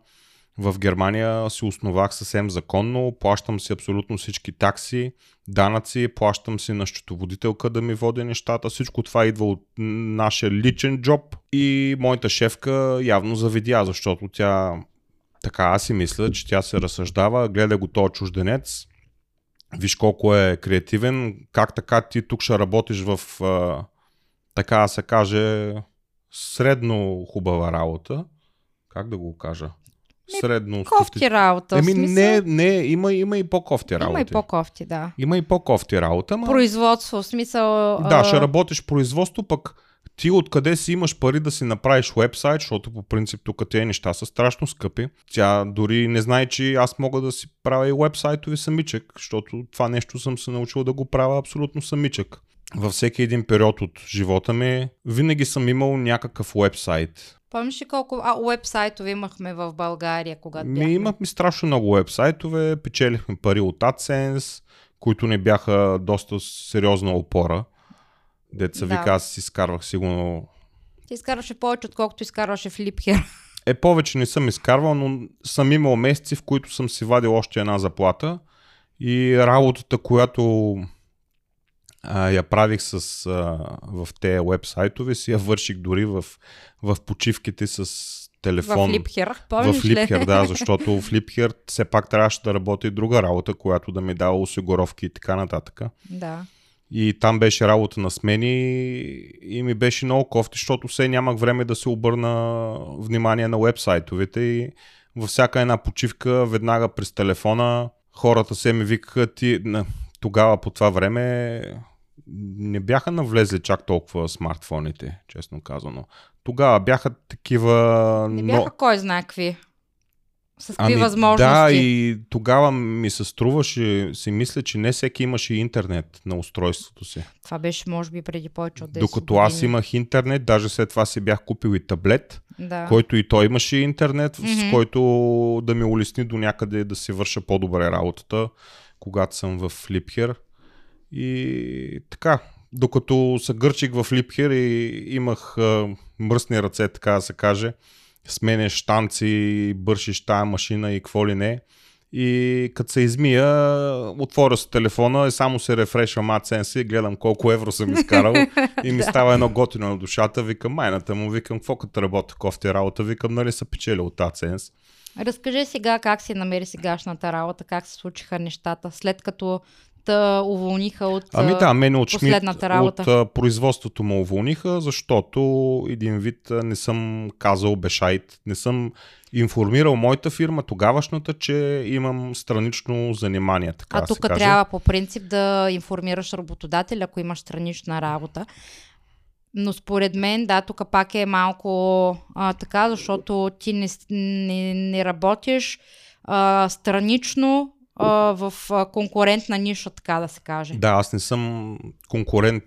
в Германия, си основах съвсем законно, плащам си абсолютно всички такси, данъци, плащам си на счетоводителка да ми води нещата. Всичко това идва от нашия личен джоб и моята шефка явно завидя, защото тя така аз си мисля, че тя се разсъждава, гледа го този чужденец, виж колко е креативен, как така ти тук ще работиш в, така се каже, средно хубава работа. Как да го кажа? Средно Кофти работа. Еми, не, не, има, има и по-кофти работи. Има и по-кофти, да. Има и по-кофти работа, ма... Производство, в смисъл... Да, а, ще работиш производство, пък ти откъде си имаш пари да си направиш вебсайт, защото по принцип тук тези неща са страшно скъпи. Тя дори не знае, че аз мога да си правя и вебсайтови самичък, защото това нещо съм се научил да го правя абсолютно самичък. Във всеки един период от живота ми винаги съм имал някакъв вебсайт. Помниш ли колко а, уебсайтове имахме в България, когато Ми бяхме? имахме страшно много вебсайтове, печелихме пари от AdSense, които не бяха доста сериозна опора. Деца Да. вика, аз си изкарвах сигурно Ти изкарваше повече, отколкото изкарваше в Липхер. Е, повече не съм изкарвал, но съм имал месеци, в които съм си вадил още една заплата и работата, която а, я правих с, а, в тези вебсайтове, си я върших дори в, в почивките с телефон. В Липхер. в Помниш? Липхер, да, защото в Липхер все пак трябваше да работи друга работа, която да ми дава осигуровки и така нататък. Да. И там беше работа на смени и ми беше много кофти, защото все нямах време да се обърна внимание на вебсайтовете и във всяка една почивка, веднага през телефона, хората се ми викаха ти... Тогава по това време не бяха навлезли чак толкова смартфоните, честно казано. Тогава бяха такива... Не но- бяха кой знае какви. С какви възможности. Ами Да, и тогава ми се струваше, си мисля, че не всеки имаше интернет на устройството си. Това беше, може би, преди повече от 10 Докато години. аз имах интернет, даже след това си бях купил и таблет, Да. който и той имаше интернет, Мгм. с който да ми улесни до някъде да си върша по-добре работата, когато съм в Липхер. И така, докато се гърчих в Липхер и имах а, мръсни ръце, така да се каже, сменеш штанци, бършиш тая машина и какво ли не. И като се измия, отворя с телефона и само се рефрешвам AdSense и гледам колко евро съм изкарал и ми става едно готино на душата. Викам майната му, викам какво като работя кофти работа, викам нали са печели от AdSense. Разкажи сега как си намери сегашната работа, как се случиха нещата, след като те уволниха от... Ами да, мен от последната работа. от производството му уволниха, защото един вид не съм казал бешайт, не съм информирал моята фирма, тогавашната, че имам странично занимание, така А тук трябва по принцип да информираш работодателя, ако имаш странична работа. Но според мен, да, тук пак е малко а, така, защото ти не, не, не работиш а, странично а, в а, конкурентна ниша, така да се каже. Да, аз не съм конкурент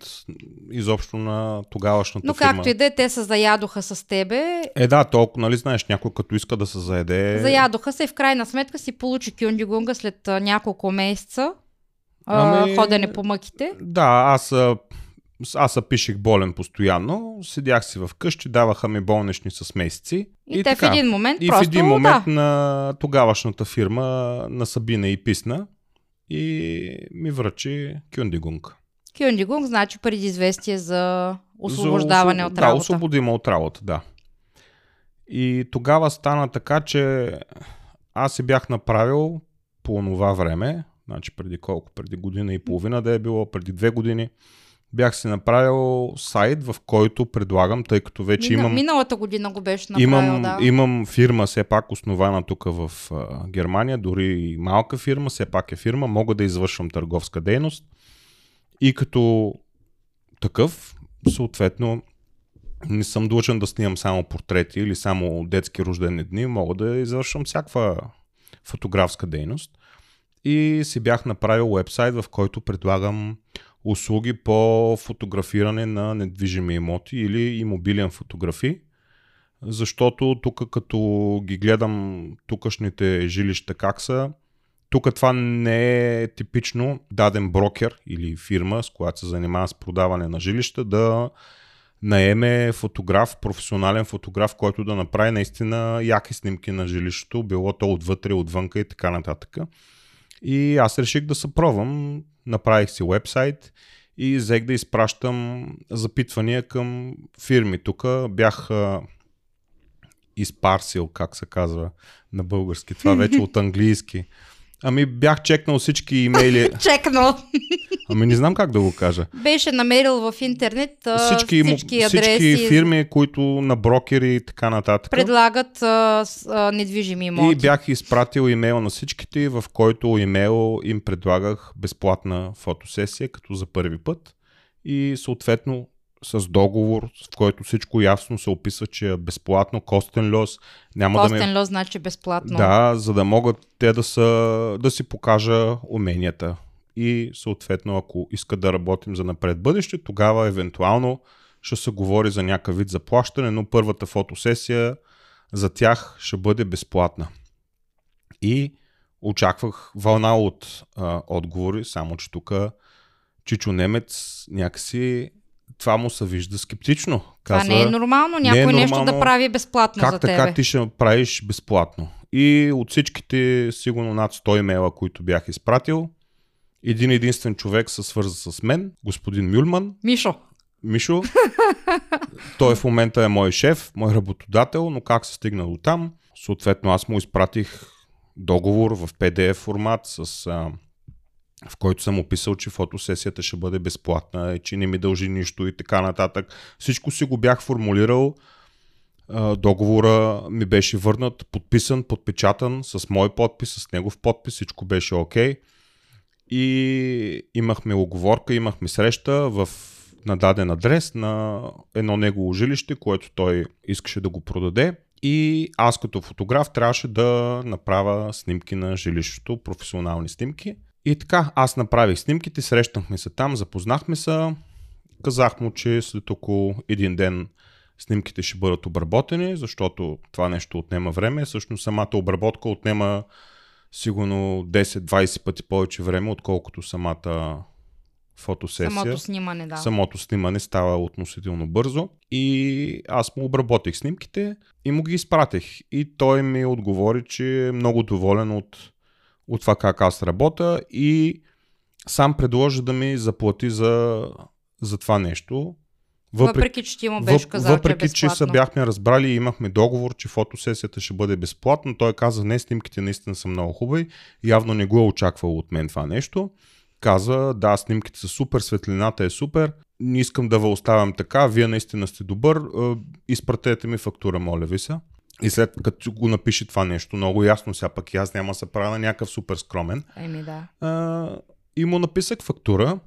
изобщо на тогавашната Но фирма. както и да е, те се заядоха с тебе, Е, да, толкова, нали знаеш, някой като иска да се заеде... заядоха се и в крайна сметка си получи кюндигунга след няколко месеца Ами, ходене по мъките. Да, аз, аз се пишех болен постоянно, седях си в къщи, даваха ми болнични с месеци. И, те в един момент И просто, в един момент да, на тогавашната фирма на Сабина и писна и ми връчи Кюндигунг. Кюндигунг значи предизвестие за освобождаване За от Да, работа. освободима от работа, да. И тогава стана така, че аз си бях направил по това време, значи преди колко, преди година и половина да е било, преди две години, бях си направил сайт, в който предлагам, тъй като вече Мина, имам... Миналата година го беше направил, Имам, да. имам фирма, все пак основана тук в а, Германия, дори и малка фирма, все пак е фирма, мога да извършвам търговска дейност и като такъв, съответно, не съм длъжен да снимам само портрети или само детски рождени дни, мога да извършвам всякаква фотографска дейност. И си бях направил вебсайт, в който предлагам услуги по фотографиране на недвижими имоти или имобилен фотографи. Защото тук като ги гледам тукашните жилища как са, тук това не е типично даден брокер или фирма, с която се занимава с продаване на жилища, да наеме фотограф, професионален фотограф, който да направи наистина яки снимки на жилището, било то отвътре, отвънка и така нататък. И аз реших да се пробвам, направих си вебсайт и взех да изпращам запитвания към фирми. Тук бях а, изпарсил, как се казва на български, това вече от английски. Ами бях чекнал всички имейли. Чекнал. Ами не знам как да го кажа. Беше намерил в интернет всички, всички, адреси. всички фирми, които на брокери и така нататък. Предлагат а, с, а, недвижими имоти. И бях изпратил имейл на всичките, в който имейл им предлагах безплатна фотосесия, като за първи път. И съответно с договор, в който всичко ясно се описва, че е безплатно, костен лос. Няма да ме... Костен лос значи безплатно. Да, за да могат те да, са, да си покажа уменията. И съответно, ако искат да работим за напред бъдеще, тогава евентуално ще се говори за някакъв вид заплащане, но първата фотосесия за тях ще бъде безплатна. И очаквах вълна от а, отговори, само че тук Чичо Немец някакси това му се вижда скептично. Това не е нормално, не е някой нещо нормално. да прави безплатно Как за така тебе. ти ще правиш безплатно? И от всичките, сигурно над 100 имейла, които бях изпратил, един единствен човек се свърза с мен, господин Мюлман, Мишо, Мишо. Той в момента е мой шеф, мой работодател, но как се стигна до там? Съответно, аз му изпратих договор в PDF формат, с, а, в който съм описал, че фотосесията ще бъде безплатна и че не ми дължи нищо и така нататък. Всичко си го бях формулирал. Договора ми беше върнат, подписан, подпечатан с мой подпис, с негов подпис, всичко беше окей. И имахме оговорка, имахме среща в на даден адрес на едно негово жилище, което той искаше да го продаде. И аз като фотограф трябваше да направя снимки на жилището, професионални снимки. И така, аз направих снимките, срещнахме се там, запознахме се. Казах му, че след около един ден снимките ще бъдат обработени, защото това нещо отнема време. Всъщност самата обработка отнема сигурно 10-20 пъти повече време, отколкото самата фотосесия. самото снимане, да. Самото снимане става относително бързо и аз му обработих снимките и му ги изпратих. И той ми отговори, че е много доволен от, от това как аз работя и сам предложи да ми заплати за, за това нещо. Въпреки, че ти му беше казал, въпреки, че е че се бяхме разбрали и имахме договор, че фотосесията ще бъде безплатно, той каза, не, снимките наистина са много хубави, явно не го е очаквал от мен това нещо. Каза, да, снимките са супер, светлината е супер, не искам да ви оставям така, вие наистина сте добър, е, изпратете ми фактура, моля ви се. И след като го напише това нещо, много ясно сега пък и аз няма да се правя на някакъв супер скромен, Еми да. а, и му написах фактура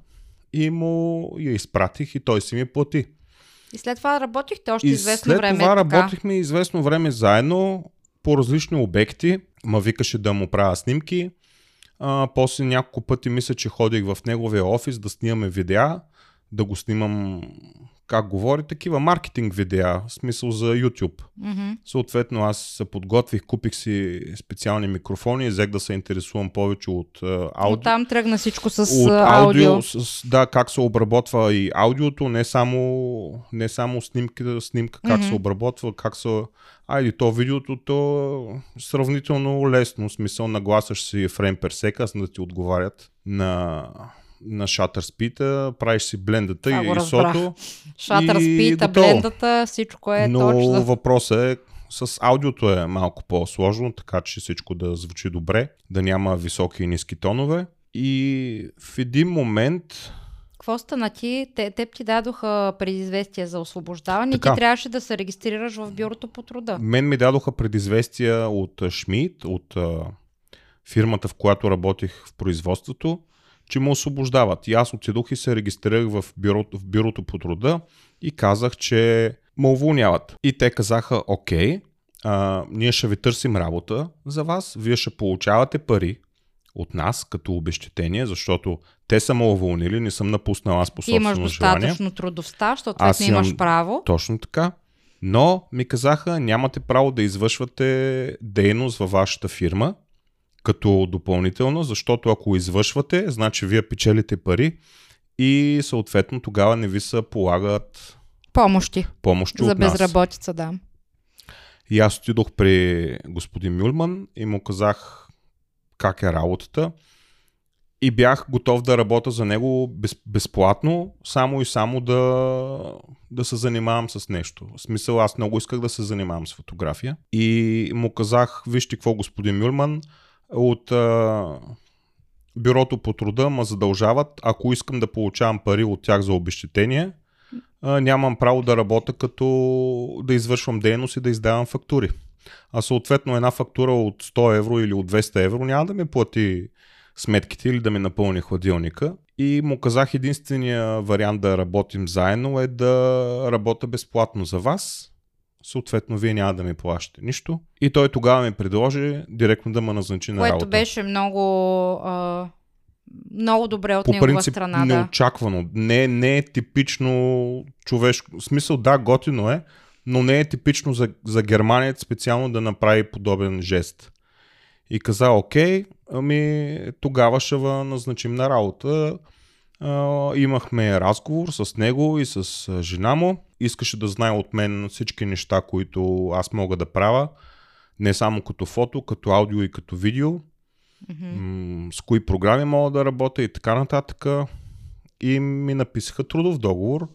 и му я изпратих и той си ми плати. И след това работихте още И известно след време. това така. работихме известно време заедно по различни обекти. Ма викаше да му правя снимки. А, после няколко пъти мисля, че ходих в неговия офис да снимаме видеа, да го снимам как говори, такива маркетинг видеа, в смисъл за YouTube. Мгм. Съответно аз се подготвих, купих си специални микрофони, взех да се интересувам повече от а, аудио. Оттам тръгна всичко с От аудио. с, да, как се обработва и аудиото, не само, не само снимка, снимка как Мгм. се обработва, как се... Айде, то видеото, то сравнително лесно, в смисъл нагласяш си фрейм second, за да ти отговарят на, на shutter speed, правиш си блендата Това и и спита, готово. блендата, всичко е Но точно. въпросът е С аудиото е малко по-сложно, така че всичко да звучи добре, да няма високи и ниски тонове. И в един момент Какво стана ти? Те, теб ти дадоха предизвестие за освобождаване и Така. ти трябваше да се регистрираш в бюрото по труда. Мен ми дадоха предизвестия от а, Шмидт, от а, фирмата, в която работих в производството, че ме освобождават. И аз отидох и се регистрирах в бюрото, в бюрото по труда и казах, че ме уволняват. И те казаха, окей, а, ние ще ви търсим работа за вас, вие ще получавате пари от нас като обещетение, защото те са ме уволнили, не съм напуснал аз по Ти имаш собствено желание. достатъчно трудов стаж, защото Аз имаш имам- право. Точно така. Но ми казаха, нямате право да извършвате дейност във вашата фирма като допълнително, защото ако извършвате, значи вие печелите пари и съответно тогава не ви се полагат Помощи помощи за от нас. безработица, да. И аз отидох при господин Мюлман и му казах как е работата. И бях готов да работя за него без, безплатно, само и само да, да се занимавам с нещо. В смисъл, аз много исках да се занимавам с фотография. И му казах, вижте какво господин Мюлман, от а, бюрото по труда ме задължават, ако искам да получавам пари от тях за обещетение, а, нямам право да работя като да извършвам дейност и да издавам фактури. А съответно една фактура от 100 евро или от 200 евро няма да ми плати сметките или да ми напълни хладилника. И му казах единствения вариант да работим заедно е да работя безплатно за вас. Съответно, вие няма да ми плащате нищо. И той тогава ми предложи директно да ме назначи на Което работа. беше много, а, много добре от по негова принцип страна. Да. неочаквано. Не, не е типично човешко. В смисъл, да, готино е, но не е типично за, за германец специално да направи подобен жест. И каза, окей, ами тогава ще назначим на работа. Имахме разговор с него и с жена му. Искаше да знае от мен всички неща, които аз мога да правя. Не само като фото, като аудио и като видео м- с кои програми мога да работя и така нататък. И ми написаха трудов договор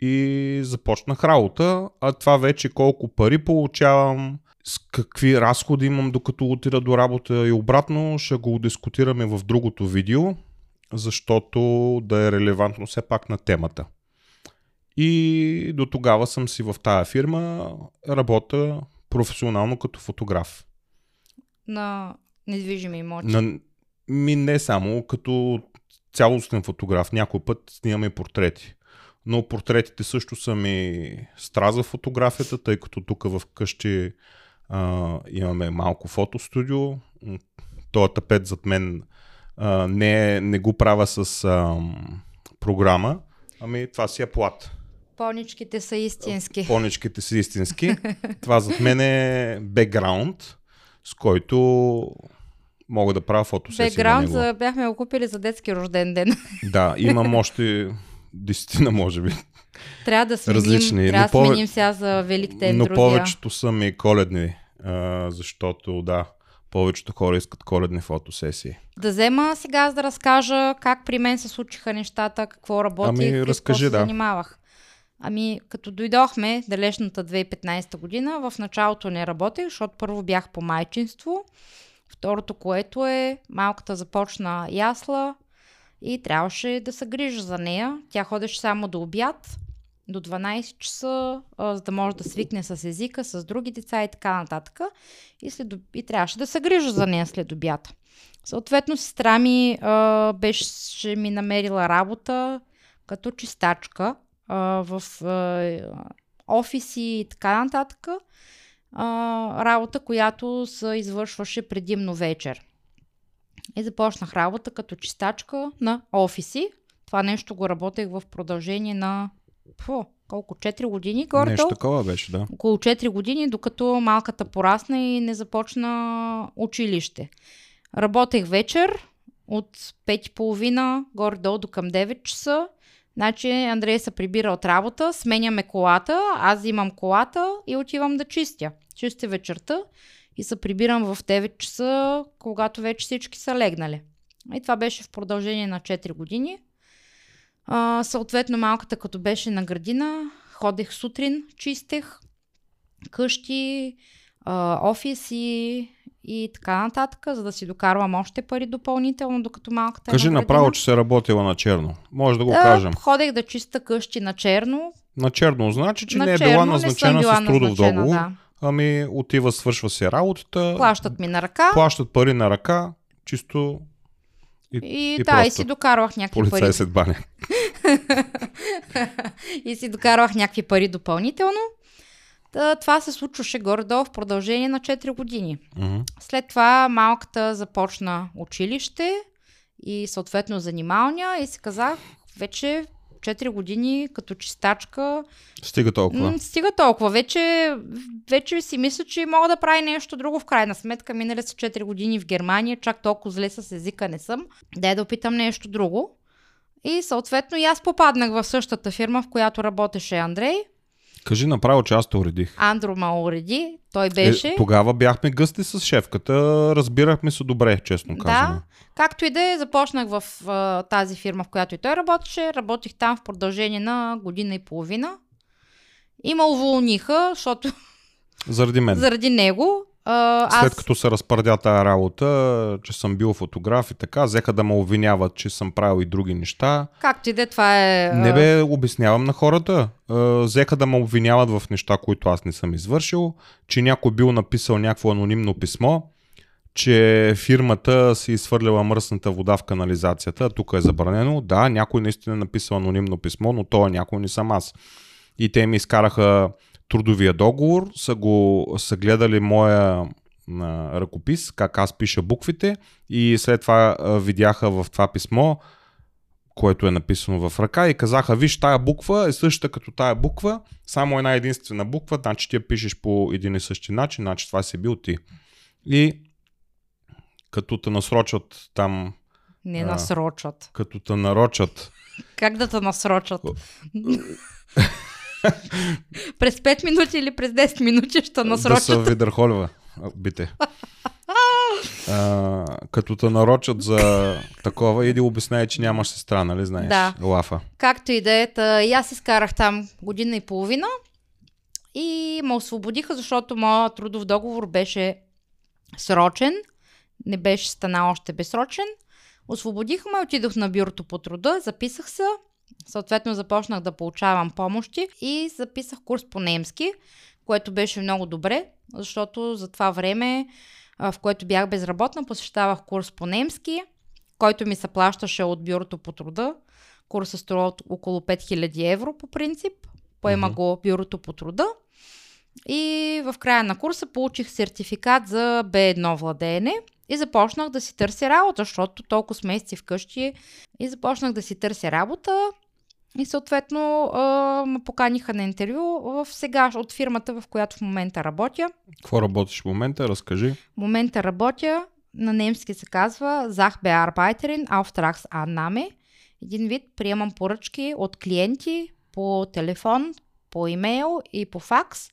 и започнах работа, а това вече колко пари получавам, с какви разходи имам докато отида до работа и обратно ще го дискутираме в другото видео, защото да е релевантно все пак на темата. И до тогава съм си в тая фирма, работя професионално като фотограф. На недвижими имоти. На, ми не само, като цялостен фотограф. Някой път снимам и портрети. Но портретите също са ми страза фотографията, тъй като тук в къщи а, имаме малко фотостудио. Тоя тапет зад мен а, не, не го правя с а, програма, ами това си е плат. Поничките са истински. Поничките са истински. Това зад мен е бекграунд, с който мога да правя фотосесия Бекграунд за, бяхме го купили за детски рожден ден. Да, имам още десетина, може би. трябва да сменим, Различни, трябва да пове- сменим сега за Велик ден Но другия. повечето са ми коледни, а, защото да, повечето хора искат коледни фотосесии. Да взема сега да разкажа как при мен се случиха нещата, какво работих Ами, и какво разкажи, се да. занимавах. Ами, като дойдохме, далечната 2015 година, в началото не работех, защото първо бях по майчинство, второто, което е, малката започна ясла и трябваше да се грижа за нея. Тя ходеше само до обяд, до 12 часа, за да може да свикне с езика, с други деца и така нататък. И, след, и трябваше да се грижа за нея след обяд. Съответно, сестра ми а, беше ми намерила работа като чистачка а, в а, офиси и така нататък. А, работа, която се извършваше предимно вечер. И започнах работа като чистачка на офиси. Това нещо го работех в продължение на фу, колко? 4 години горе Нещо такова беше, да. около 4 години, докато малката порасна и не започна училище. Работех вечер от 5.30 горе-долу до към 9 часа. Значи Андрей се прибира от работа, сменяме колата, аз взимам колата и отивам да чистя. Чистя вечерта и се прибирам в 9 часа, когато вече всички са легнали. И това беше в продължение на 4 години. А, съответно, малката като беше на градина, ходех сутрин, чистех, къщи, а, офиси и така нататък, за да си докарвам още пари допълнително, докато малката Кажи е на направо, че се работила на черно. Може да го да, кажем. ходех да чиста къщи на черно. На черно значи, че на не е черно била назначена била с трудов договор. Да. Ами отива, свършва се работата. Плащат ми на ръка Плащат пари на ръка, чисто и, и, и да, и си докарвах някакви полицай пари. се баня. и си докарвах някакви пари допълнително. Та, това се случваше горе-долу в продължение на 4 години. Мгм. След това малката започна училище и съответно занималня и си казах, вече 4 години като чистачка, Стига толкова. стига толкова. Вече, вече си мисля, че мога да прави нещо друго в крайна сметка. Минали са 4 години в Германия, чак толкова зле с езика не съм. Дай да опитам нещо друго. И съответно и аз попаднах в същата фирма, в която работеше Андрей. Кажи направо, че аз те уредих. Андро ма уреди, той беше. Е, тогава бяхме гъсти с шефката, разбирахме се добре, честно казано. Да, както и да е, започнах в а, тази фирма, в която и той работеше. Работих там в продължение на година и половина. И ме уволниха, защото Заради мен. заради него а, аз... След като се разпърдя тая работа, че съм бил фотограф и така, взеха да ме обвиняват, че съм правил и други неща. Както и да е, това е... Не бе, обяснявам на хората. Взеха да ме обвиняват в неща, които аз не съм извършил, че някой бил написал някакво анонимно писмо, че фирмата си изхвърляла мръсната вода в канализацията. Тук е забранено. Да, някой наистина е написал анонимно писмо, но то някой не съм аз. И те ми изкараха трудовия договор, са го са гледали моя а, ръкопис, как аз пиша буквите и след това видяха в това писмо, което е написано в ръка и казаха, виж, тая буква е същата като тая буква, само една единствена буква, значи ти я пишеш по един и същи начин, значи това си бил ти. И като те насрочат там, Не а. насрочат. като те нарочат, Как да те насрочат? през 5 минути или през 10 минути ще да насрочат? са видърхолева, а, бите. А, като те нарочат за такова, иди обясняй, че нямаш сестра, нали знаеш? Да. Лафа. Както и да е, и аз изкарах там година и половина и ме освободиха, защото моят трудов договор беше срочен, не беше станал още безсрочен. Освободиха ме, отидох на бюрото по труда, записах се, съответно започнах да получавам помощи и записах курс по немски, което беше много добре, защото за това време, в което бях безработна, посещавах курс по немски, който ми се плащаше от бюрото по труда. Курсът струва около 5000 евро по принцип. Поема Мгм. го бюрото по труда. И в края на курса получих сертификат за B1 владеене и започнах да си търся работа, защото толкова месеци вкъщи и започнах да си търся работа и съответно а, ме поканиха на интервю в сега от фирмата, в която в момента работя. Какво работиш в момента? Разкажи. В момента работя, на немски се казва Sachbearbeiterin Auftragsannahme. Един вид приемам поръчки от клиенти по телефон, по имейл и по факс.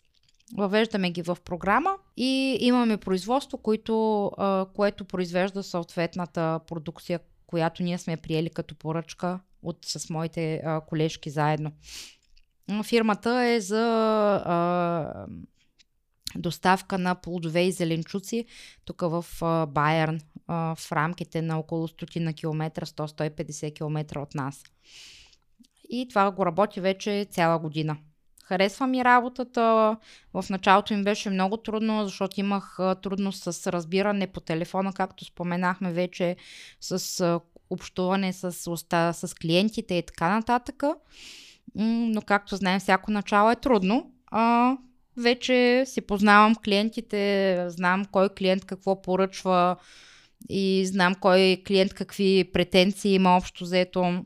Въвеждаме ги в програма и имаме производство, което, което произвежда съответната продукция, която ние сме приели като поръчка от, с моите а, колежки заедно. Фирмата е за а, доставка на плодове и зеленчуци тук в а, Байерн, а, в рамките на около 100 на километра, 100-150 км от нас. И това го работи вече цяла година. Харесва ми работата. В началото им беше много трудно, защото имах трудност с разбиране по телефона, както споменахме вече, с общуване с, уста, с клиентите и така нататък. Но както знаем, всяко начало е трудно. А, вече си познавам клиентите, знам кой клиент какво поръчва и знам кой клиент какви претенции има общо взето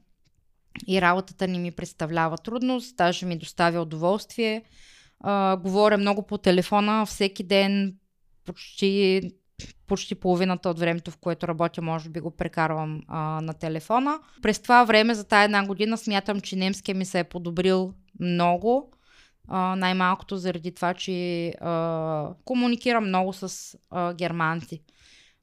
и работата ни ми представлява трудност, даже ми доставя удоволствие. А, говоря много по телефона всеки ден, почти, почти половината от времето, в което работя, може би го прекарвам а, на телефона. През това време, за тази една година, смятам, че немския ми се е подобрил много. А, най-малкото заради това, че а, комуникирам много с а, германци.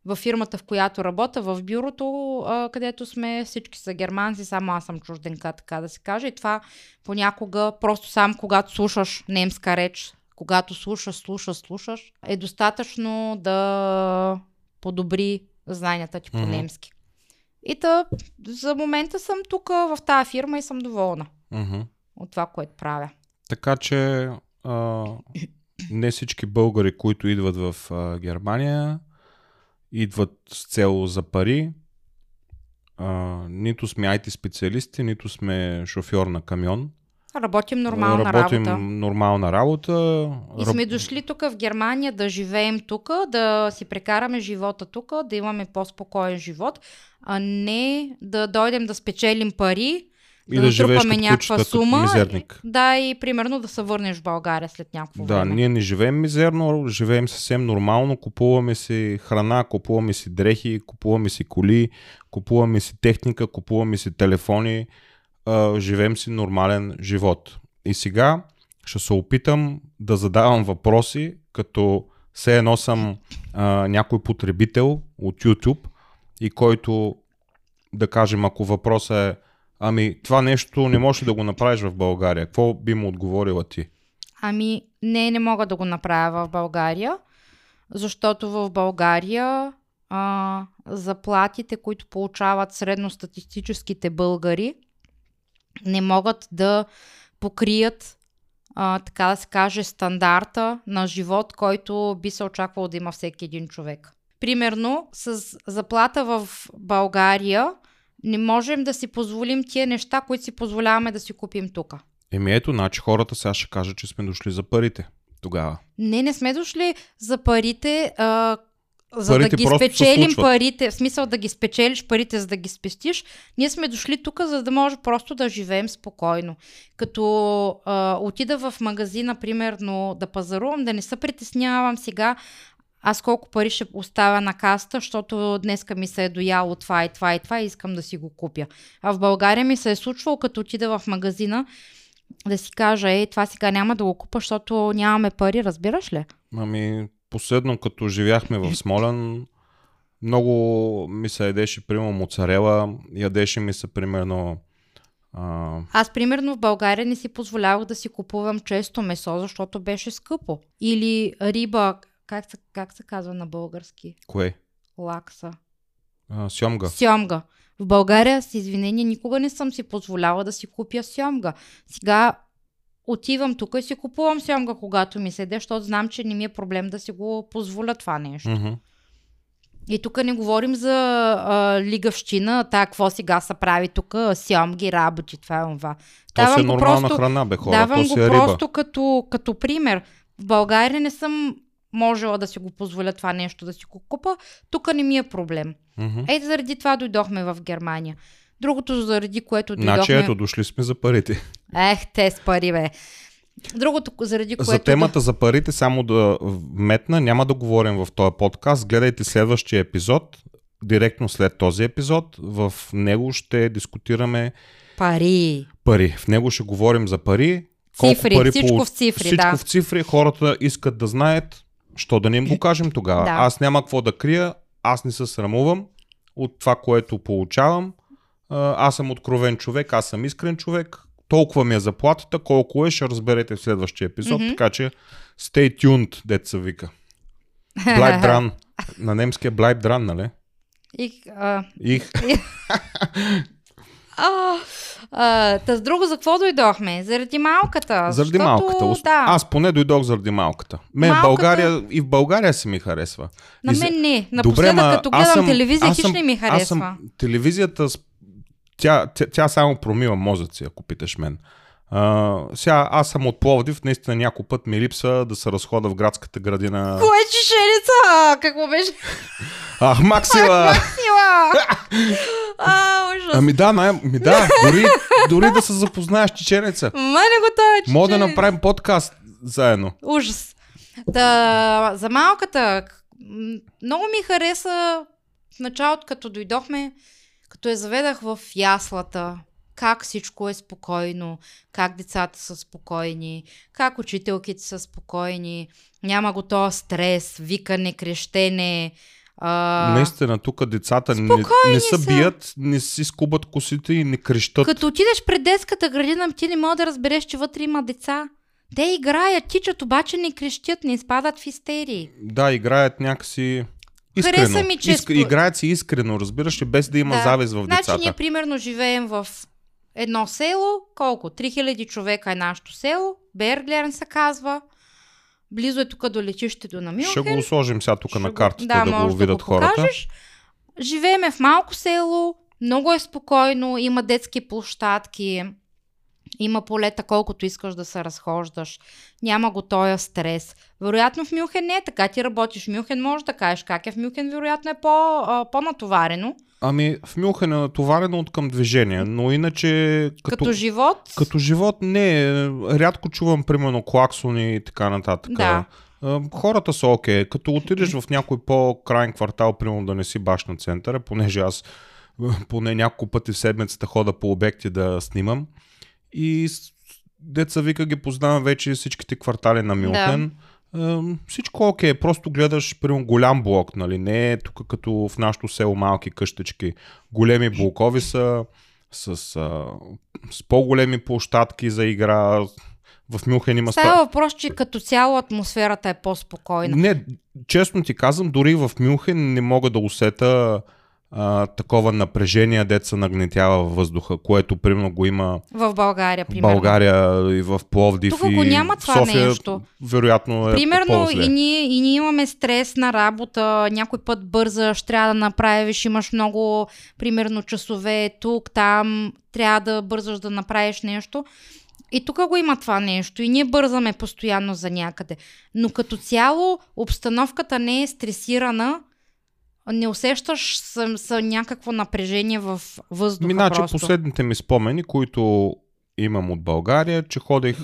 Във фирмата, в която работя, в бюрото, а, където сме всички са германци, само аз съм чужденка, така да се каже. И това понякога, просто сам когато слушаш немска реч, когато слушаш, слушаш, слушаш, е достатъчно да подобри знанията ти по немски. И та, за момента съм тук в тази фирма и съм доволна Мгм. от това, което правя. Така че а, не всички българи, които идват в а, Германия, идват с цел за пари. А, нито сме IT специалисти, нито сме шофьор на камион. Работим нормална Работим работа. нормална работа. И сме дошли тук в Германия да живеем тук, да си прекараме живота тук, да имаме по-спокоен живот, а не да дойдем да спечелим пари, и да, да като някаква кучета, сума. мизерник. Да, и примерно да се върнеш в България след някакво Да, време. ние не живеем мизерно, живеем съвсем нормално, купуваме си храна, купуваме си дрехи, купуваме си коли, купуваме си техника, купуваме си телефони, а, живеем си нормален живот. И сега ще се опитам да задавам въпроси, като все едно съм а, някой потребител от YouTube и който да кажем, ако въпросът е ами това нещо не можеш да го направиш в България, какво би му отговорила ти? Ами, не, не мога да го направя в България, защото в България а, заплатите, които получават средностатистическите българи, не могат да покрият, а, така да се каже, стандарта на живот, който би се очаквал да има всеки един човек. Примерно, с заплата в България не можем да си позволим тия неща, които си позволяваме да си купим тук. Еми ето, значи хората сега ще кажат, че сме дошли за парите. Тогава. Не, не сме дошли за парите, а, за Парите да ги спечелим парите, в смисъл да ги спечелиш парите, за да ги спестиш. Ние сме дошли тук, за да може просто да живеем спокойно. Като а, отида в магазина, примерно, да пазарувам, да не се притеснявам сега аз колко пари ще оставя на каста, защото днеска ми се е дояло това и това и това и искам да си го купя. А в България ми се е случвало, като отида в магазина, да си кажа, ей, това сега няма да го купа, защото нямаме пари, разбираш ли? Ами, последно като живяхме в Смолян, много ми се ядеше, примерно, моцарела, ядеше ми се, примерно, а, Аз, примерно, в България не си позволявах да си купувам често месо, защото беше скъпо. Или риба, как се, как се казва на български? кое? Лакса. А, сьомга. Сьомга. В България, с извинение, никога не съм си позволяла да си купя сьомга. Сега отивам тук и си купувам сьомга, когато ми седе, защото знам, че не ми е проблем да си го позволя това нещо. Мгм. И тук не говорим за а, лигавщина, та какво сега се прави тук, сьомги, работи, това е това. То си е го нормална просто- храна, бе хора. Давам То го си е риба. просто като, като пример. В България не съм можела да си го позволя това нещо да си го купа. Тук не ми е проблем. Мгм. Ето заради това дойдохме в Германия. Другото, заради което дойдохме... Значи ето, дошли сме за парите. Ех, те с пари, бе. Другото, заради което... За темата за парите, само да вметна, няма да говорим в този подкаст. Гледайте следващия епизод, директно след този епизод. В него ще дискутираме Пари. пари. В него ще говорим за пари. колко Цифри, пари всичко полу- в цифри, Всичко да. в цифри. Хората искат да знаят, що да не им го кажем тогава. Да. Аз няма какво да крия, аз не се срамувам от това, което получавам. Аз съм откровен човек, аз съм искрен човек. Толкова ми е заплатата, колко е, ще разберете в следващия епизод, Мгм. така че stay tuned, деца вика. Bleib dran. На немски е dran, нали? А, Их. а, а, та с друго, за какво дойдохме? Заради малката. Заради защото, малката. Да, Аз поне дойдох заради малката. Мен Малката- България и в България си ми харесва. на мен не. Напоследък, ма, като аз гледам съм- телевизия, аз хич не ми Аз харесва. съм телевизията, тя, тя, тя само промива мозъци, ако питаш мен. А, сега аз съм от Пловдив, наистина някой път ми липса да се разхода в градската градина. Кое чешеница? Какво беше? Ах, Максила! Сила! а, ужас. Ами да, най- ми да, дори, дори да се запознаеш чеченеца. Мене го той Мога да направим подкаст заедно. Ужас. Да, за малката, много ми хареса в началото, като дойдохме, като я заведах в яслата, как всичко е спокойно, как децата са спокойни, как учителките са спокойни, няма го този стрес, викане, крещене. А, Наистина, тук децата не, Спокойни не са. бият, не си скубат косите и не крещат. Като отидеш пред детската градина, ти не можеш да разбереш, че вътре има деца. Те играят, тичат, обаче не крещят, не изпадат в истерии. Да, играят някакси искрено. Хареса ми, че Иск... Играят си искрено, разбираш ли, без да има Да. завист в Значи децата. ние примерно живеем в едно село, колко? 3000 човека е нашето село, Берглерн се казва. Близо е тук до летището на Мюнхен. Ще го сложим сега тук Ще на картата да, може го видят го хората. покажеш. Живееме в малко село, много е спокойно, има детски площадки, има полета колкото искаш да се разхождаш, няма го тоя стрес. Вероятно в Мюнхен не е така, ти работиш в Мюнхен, можеш да кажеш как е в Мюнхен, вероятно е по, а, по-натоварено. Ами в Мюнхен е натоварено от към движение, но иначе Като, като, живот, като живот не е. Рядко чувам примерно клаксони и така нататък. Да. Хората са окей. Като отидеш в някой по-крайен квартал, примерно да не си баш на центъра, понеже аз поне няколко пъти в седмицата хода по обекти да снимам. И с- деца вика ги познавам вече всичките квартали на Мюнхен. Да. Всичко окей, просто гледаш примерно голям блок, нали? Не е тук като в нашото село малки къщички. Големи блокови са с, а, с по-големи площадки за игра. В Мюнхен има ста- става въпрос, че като цяло атмосферата е по-спокойна. не, честно ти казвам, дори в Мюнхен не мога да усета а, такова напрежение, се нагнетява във въздуха, което примерно го има В България, примерно. България и в Пловдив Тук и го няма това София, нещо. вероятно е Примерно и ние, и ние имаме стрес на работа, някой път бързаш, трябва да направиш, имаш много, примерно, часове тук, там, трябва да бързаш да направиш нещо. И тук го има това нещо и ние бързаме постоянно за някъде. Но като цяло обстановката не е стресирана, не усещаш с, с някакво напрежение в въздуха Миначе просто. последните ми спомени, които имам от България, че ходих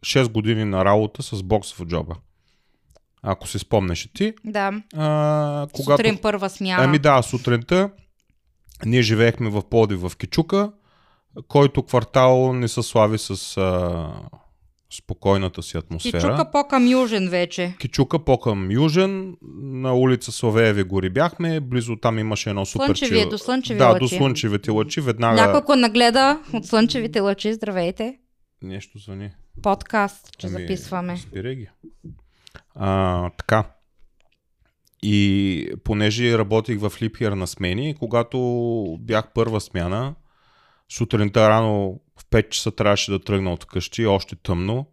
6 години на работа с бокс в джоба. Ако си спомнеш и ти. Да, А, когато... сутрин първа смяна. Ами да, сутринта ние живеехме в Плодив в Кичука, който квартал не се слави с а, спокойната си атмосфера. чука по-към южен вече. Кичука по-към южен, на улица Славееви гори бяхме, близо там имаше едно супер Слънчеви чил- до слънчеви Да, лъчи. до слънчевите лъчи, веднага Някой ако нагледа от слънчевите лъчи, здравейте. нещо звъни. Подкаст, че Ами, записваме. Спирай ги. А, така. И понеже работих в Липхер на смени, когато бях първа смяна, сутринта рано в 5 часа трябваше да тръгна от къщи, още тъмно.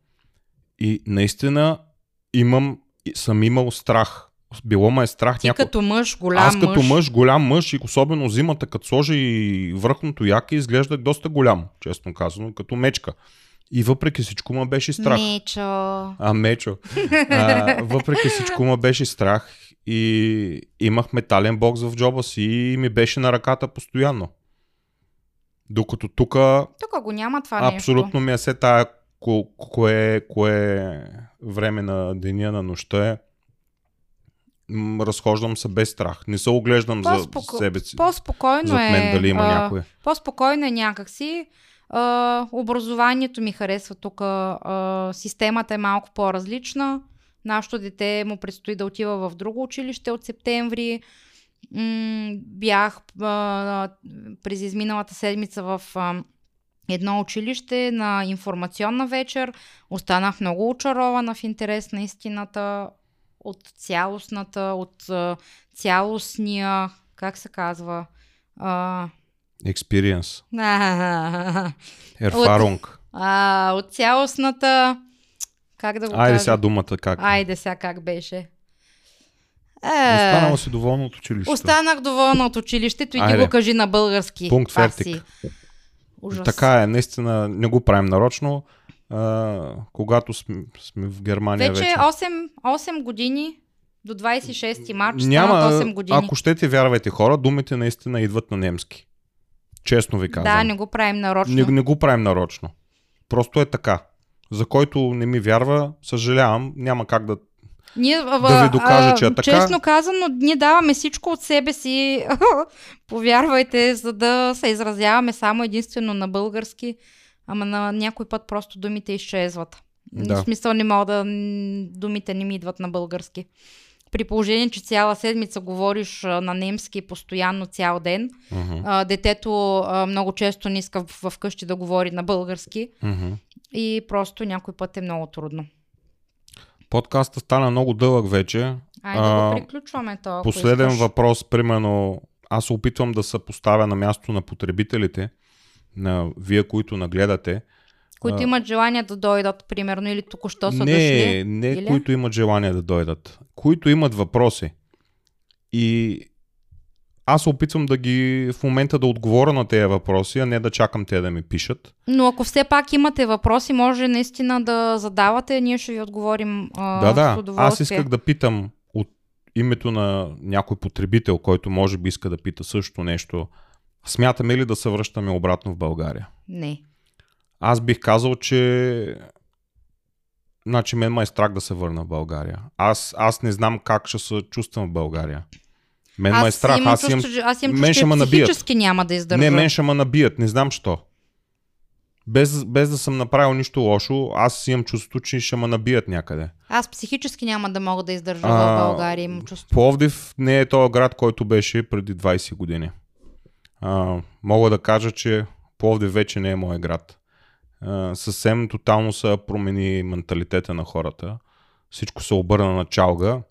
И наистина имам, съм имал страх. Било ме е страх. Ти някой- като мъж, голям Аз като мъж. мъж, голям мъж и особено зимата, като сложи и върхното яке, изглеждах доста голям, честно казано, като мечка. И въпреки всичко ме беше страх. Мечо. А, мечо. А, въпреки всичко ме беше страх и имах метален бокс в джоба си и ми беше на ръката постоянно.Докато тук Тук го няма това абсолютно ми е се тая ко- кое, кое време на деня, на нощта е. М, Разхождам се без страх. Не се оглеждам за себе си. нещо. По-спокойно Зад мен е. дали има а, някой. По-спокойно е някакси. А, образованието ми харесва тук. А, системата е малко по-различна. Нашето дете му предстои да отива в друго училище от септември. М, бях а, през изминалата седмица в а, едно училище на информационна вечер. Останах много очарована в интерес на истината от цялостната, от а, цялостния, как се казва, а, Experience. а, от цялостната, как да го Айде кажа? сега думата как. Айде сега как беше. Е, Останала си доволна от училището. Останах доволна от училището и ти го кажи на български. Пункт фертик. Ужас. Така е, наистина не го правим нарочно. А, когато сме, сме в Германия Вече, вече. 8, 8 години до 26 март ще Няма, станат 8 години. ако ще ти вярвайте хора, думите наистина идват на немски. Честно ви казвам. Да, не го правим нарочно. не, не го правим нарочно. Просто е така. За който не ми вярва, съжалявам, няма как да... Ние, Да ви докажа, че е така. Честно казано, ние даваме всичко от себе си, повярвайте, за да се изразяваме само единствено на български, ама на някой път просто думите изчезват. Да. В смисъл не мога да... Думите не ми идват на български. При положение, че цяла седмица говориш а, на немски постоянно цял ден, Мгм, а, детето а, много често не иска в- вкъщи да говори на български, мгм. и просто някой път е много трудно. Подкаста стана много дълъг вече. Айде да го приключваме ако Последен искаш. въпрос, примерно, аз се опитвам да се поставя на място на потребителите, на вие, които нагледате. Които а- имат желание да дойдат, примерно, или току-що са не, дошли. не или? които имат желание да дойдат, които имат въпроси. И аз се опитвам да ги в момента да отговоря на тези въпроси, а не да чакам те да ми пишат. Но ако все пак имате въпроси, може наистина да задавате, ние ще ви отговорим а, да, с да. удоволствие. Аз исках да питам от името на някой потребител, който може би иска да пита също нещо. Смятаме ли да се връщаме обратно в България? Не. Аз бих казал, че Значи мен ме е страх да се върна в България. Аз, аз не знам как ще се чувствам в България. Мен ме е страх. имам Аз имам... чувство, че- аз имам мен ще ме набият. няма да издържа. Не, мен ще ме набият. Не знам що. Без, без да съм направил нищо лошо, аз имам чувството, че ще ме набият някъде. Аз психически няма да мога да издържа А, в България, имам чувство. Пловдив не е този град, който беше преди 20 години. А, мога да кажа, че Пловдив вече не е мой град. А, съвсем тотално се промени менталитета на хората. Всичко се обърна на чалга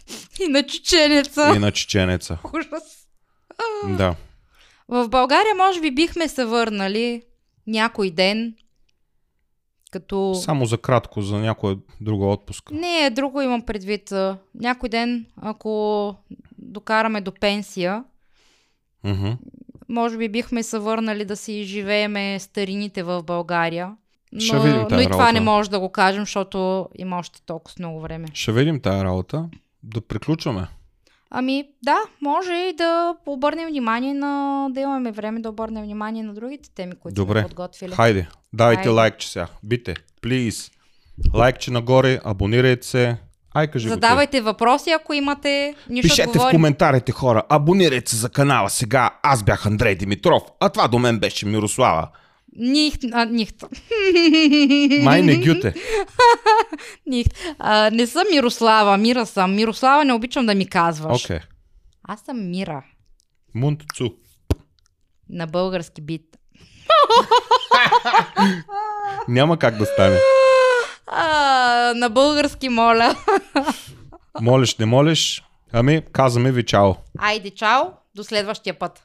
И на чеченеца. и на чеченеца. Ужас. Да. В България може би бихме се върнали някой ден, като... Само за кратко, за някоя друга отпуска. Не, друго имам предвид. Някой ден, ако докараме до пенсия, Мгм. може би бихме се върнали да си изживееме старините в България. Но, Ще видим но и това работа. не може да го кажем, защото има още толкова много време. Ще видим тази работа. Да приключваме. Ами да, може и да обърнем внимание на... да имаме време да обърнем внимание на другите теми, които Добре. сме подготвили. Хайде, дайте Хайде. лайкче сега. Бите, please. Лайкче нагоре, абонирайте се. Ай, кажи го. Задавайте въпроси, ако имате. Ние ще Пишете в отговорим. коментарите хора, абонирайте се за канала сега. Аз бях Андрей Димитров, а това до мен беше Мирослава. Нихт, а, нихт. Май не гюте. нихт. А, не съм Мирослава, Мира съм. Мирослава не обичам да ми казваш. Окей. Аз съм Мира. Мунтцу. На български бит. Няма как да стане. А, на български, моля. Молиш, не молиш. Ами, казваме ви чао. Айде, чао. До следващия път.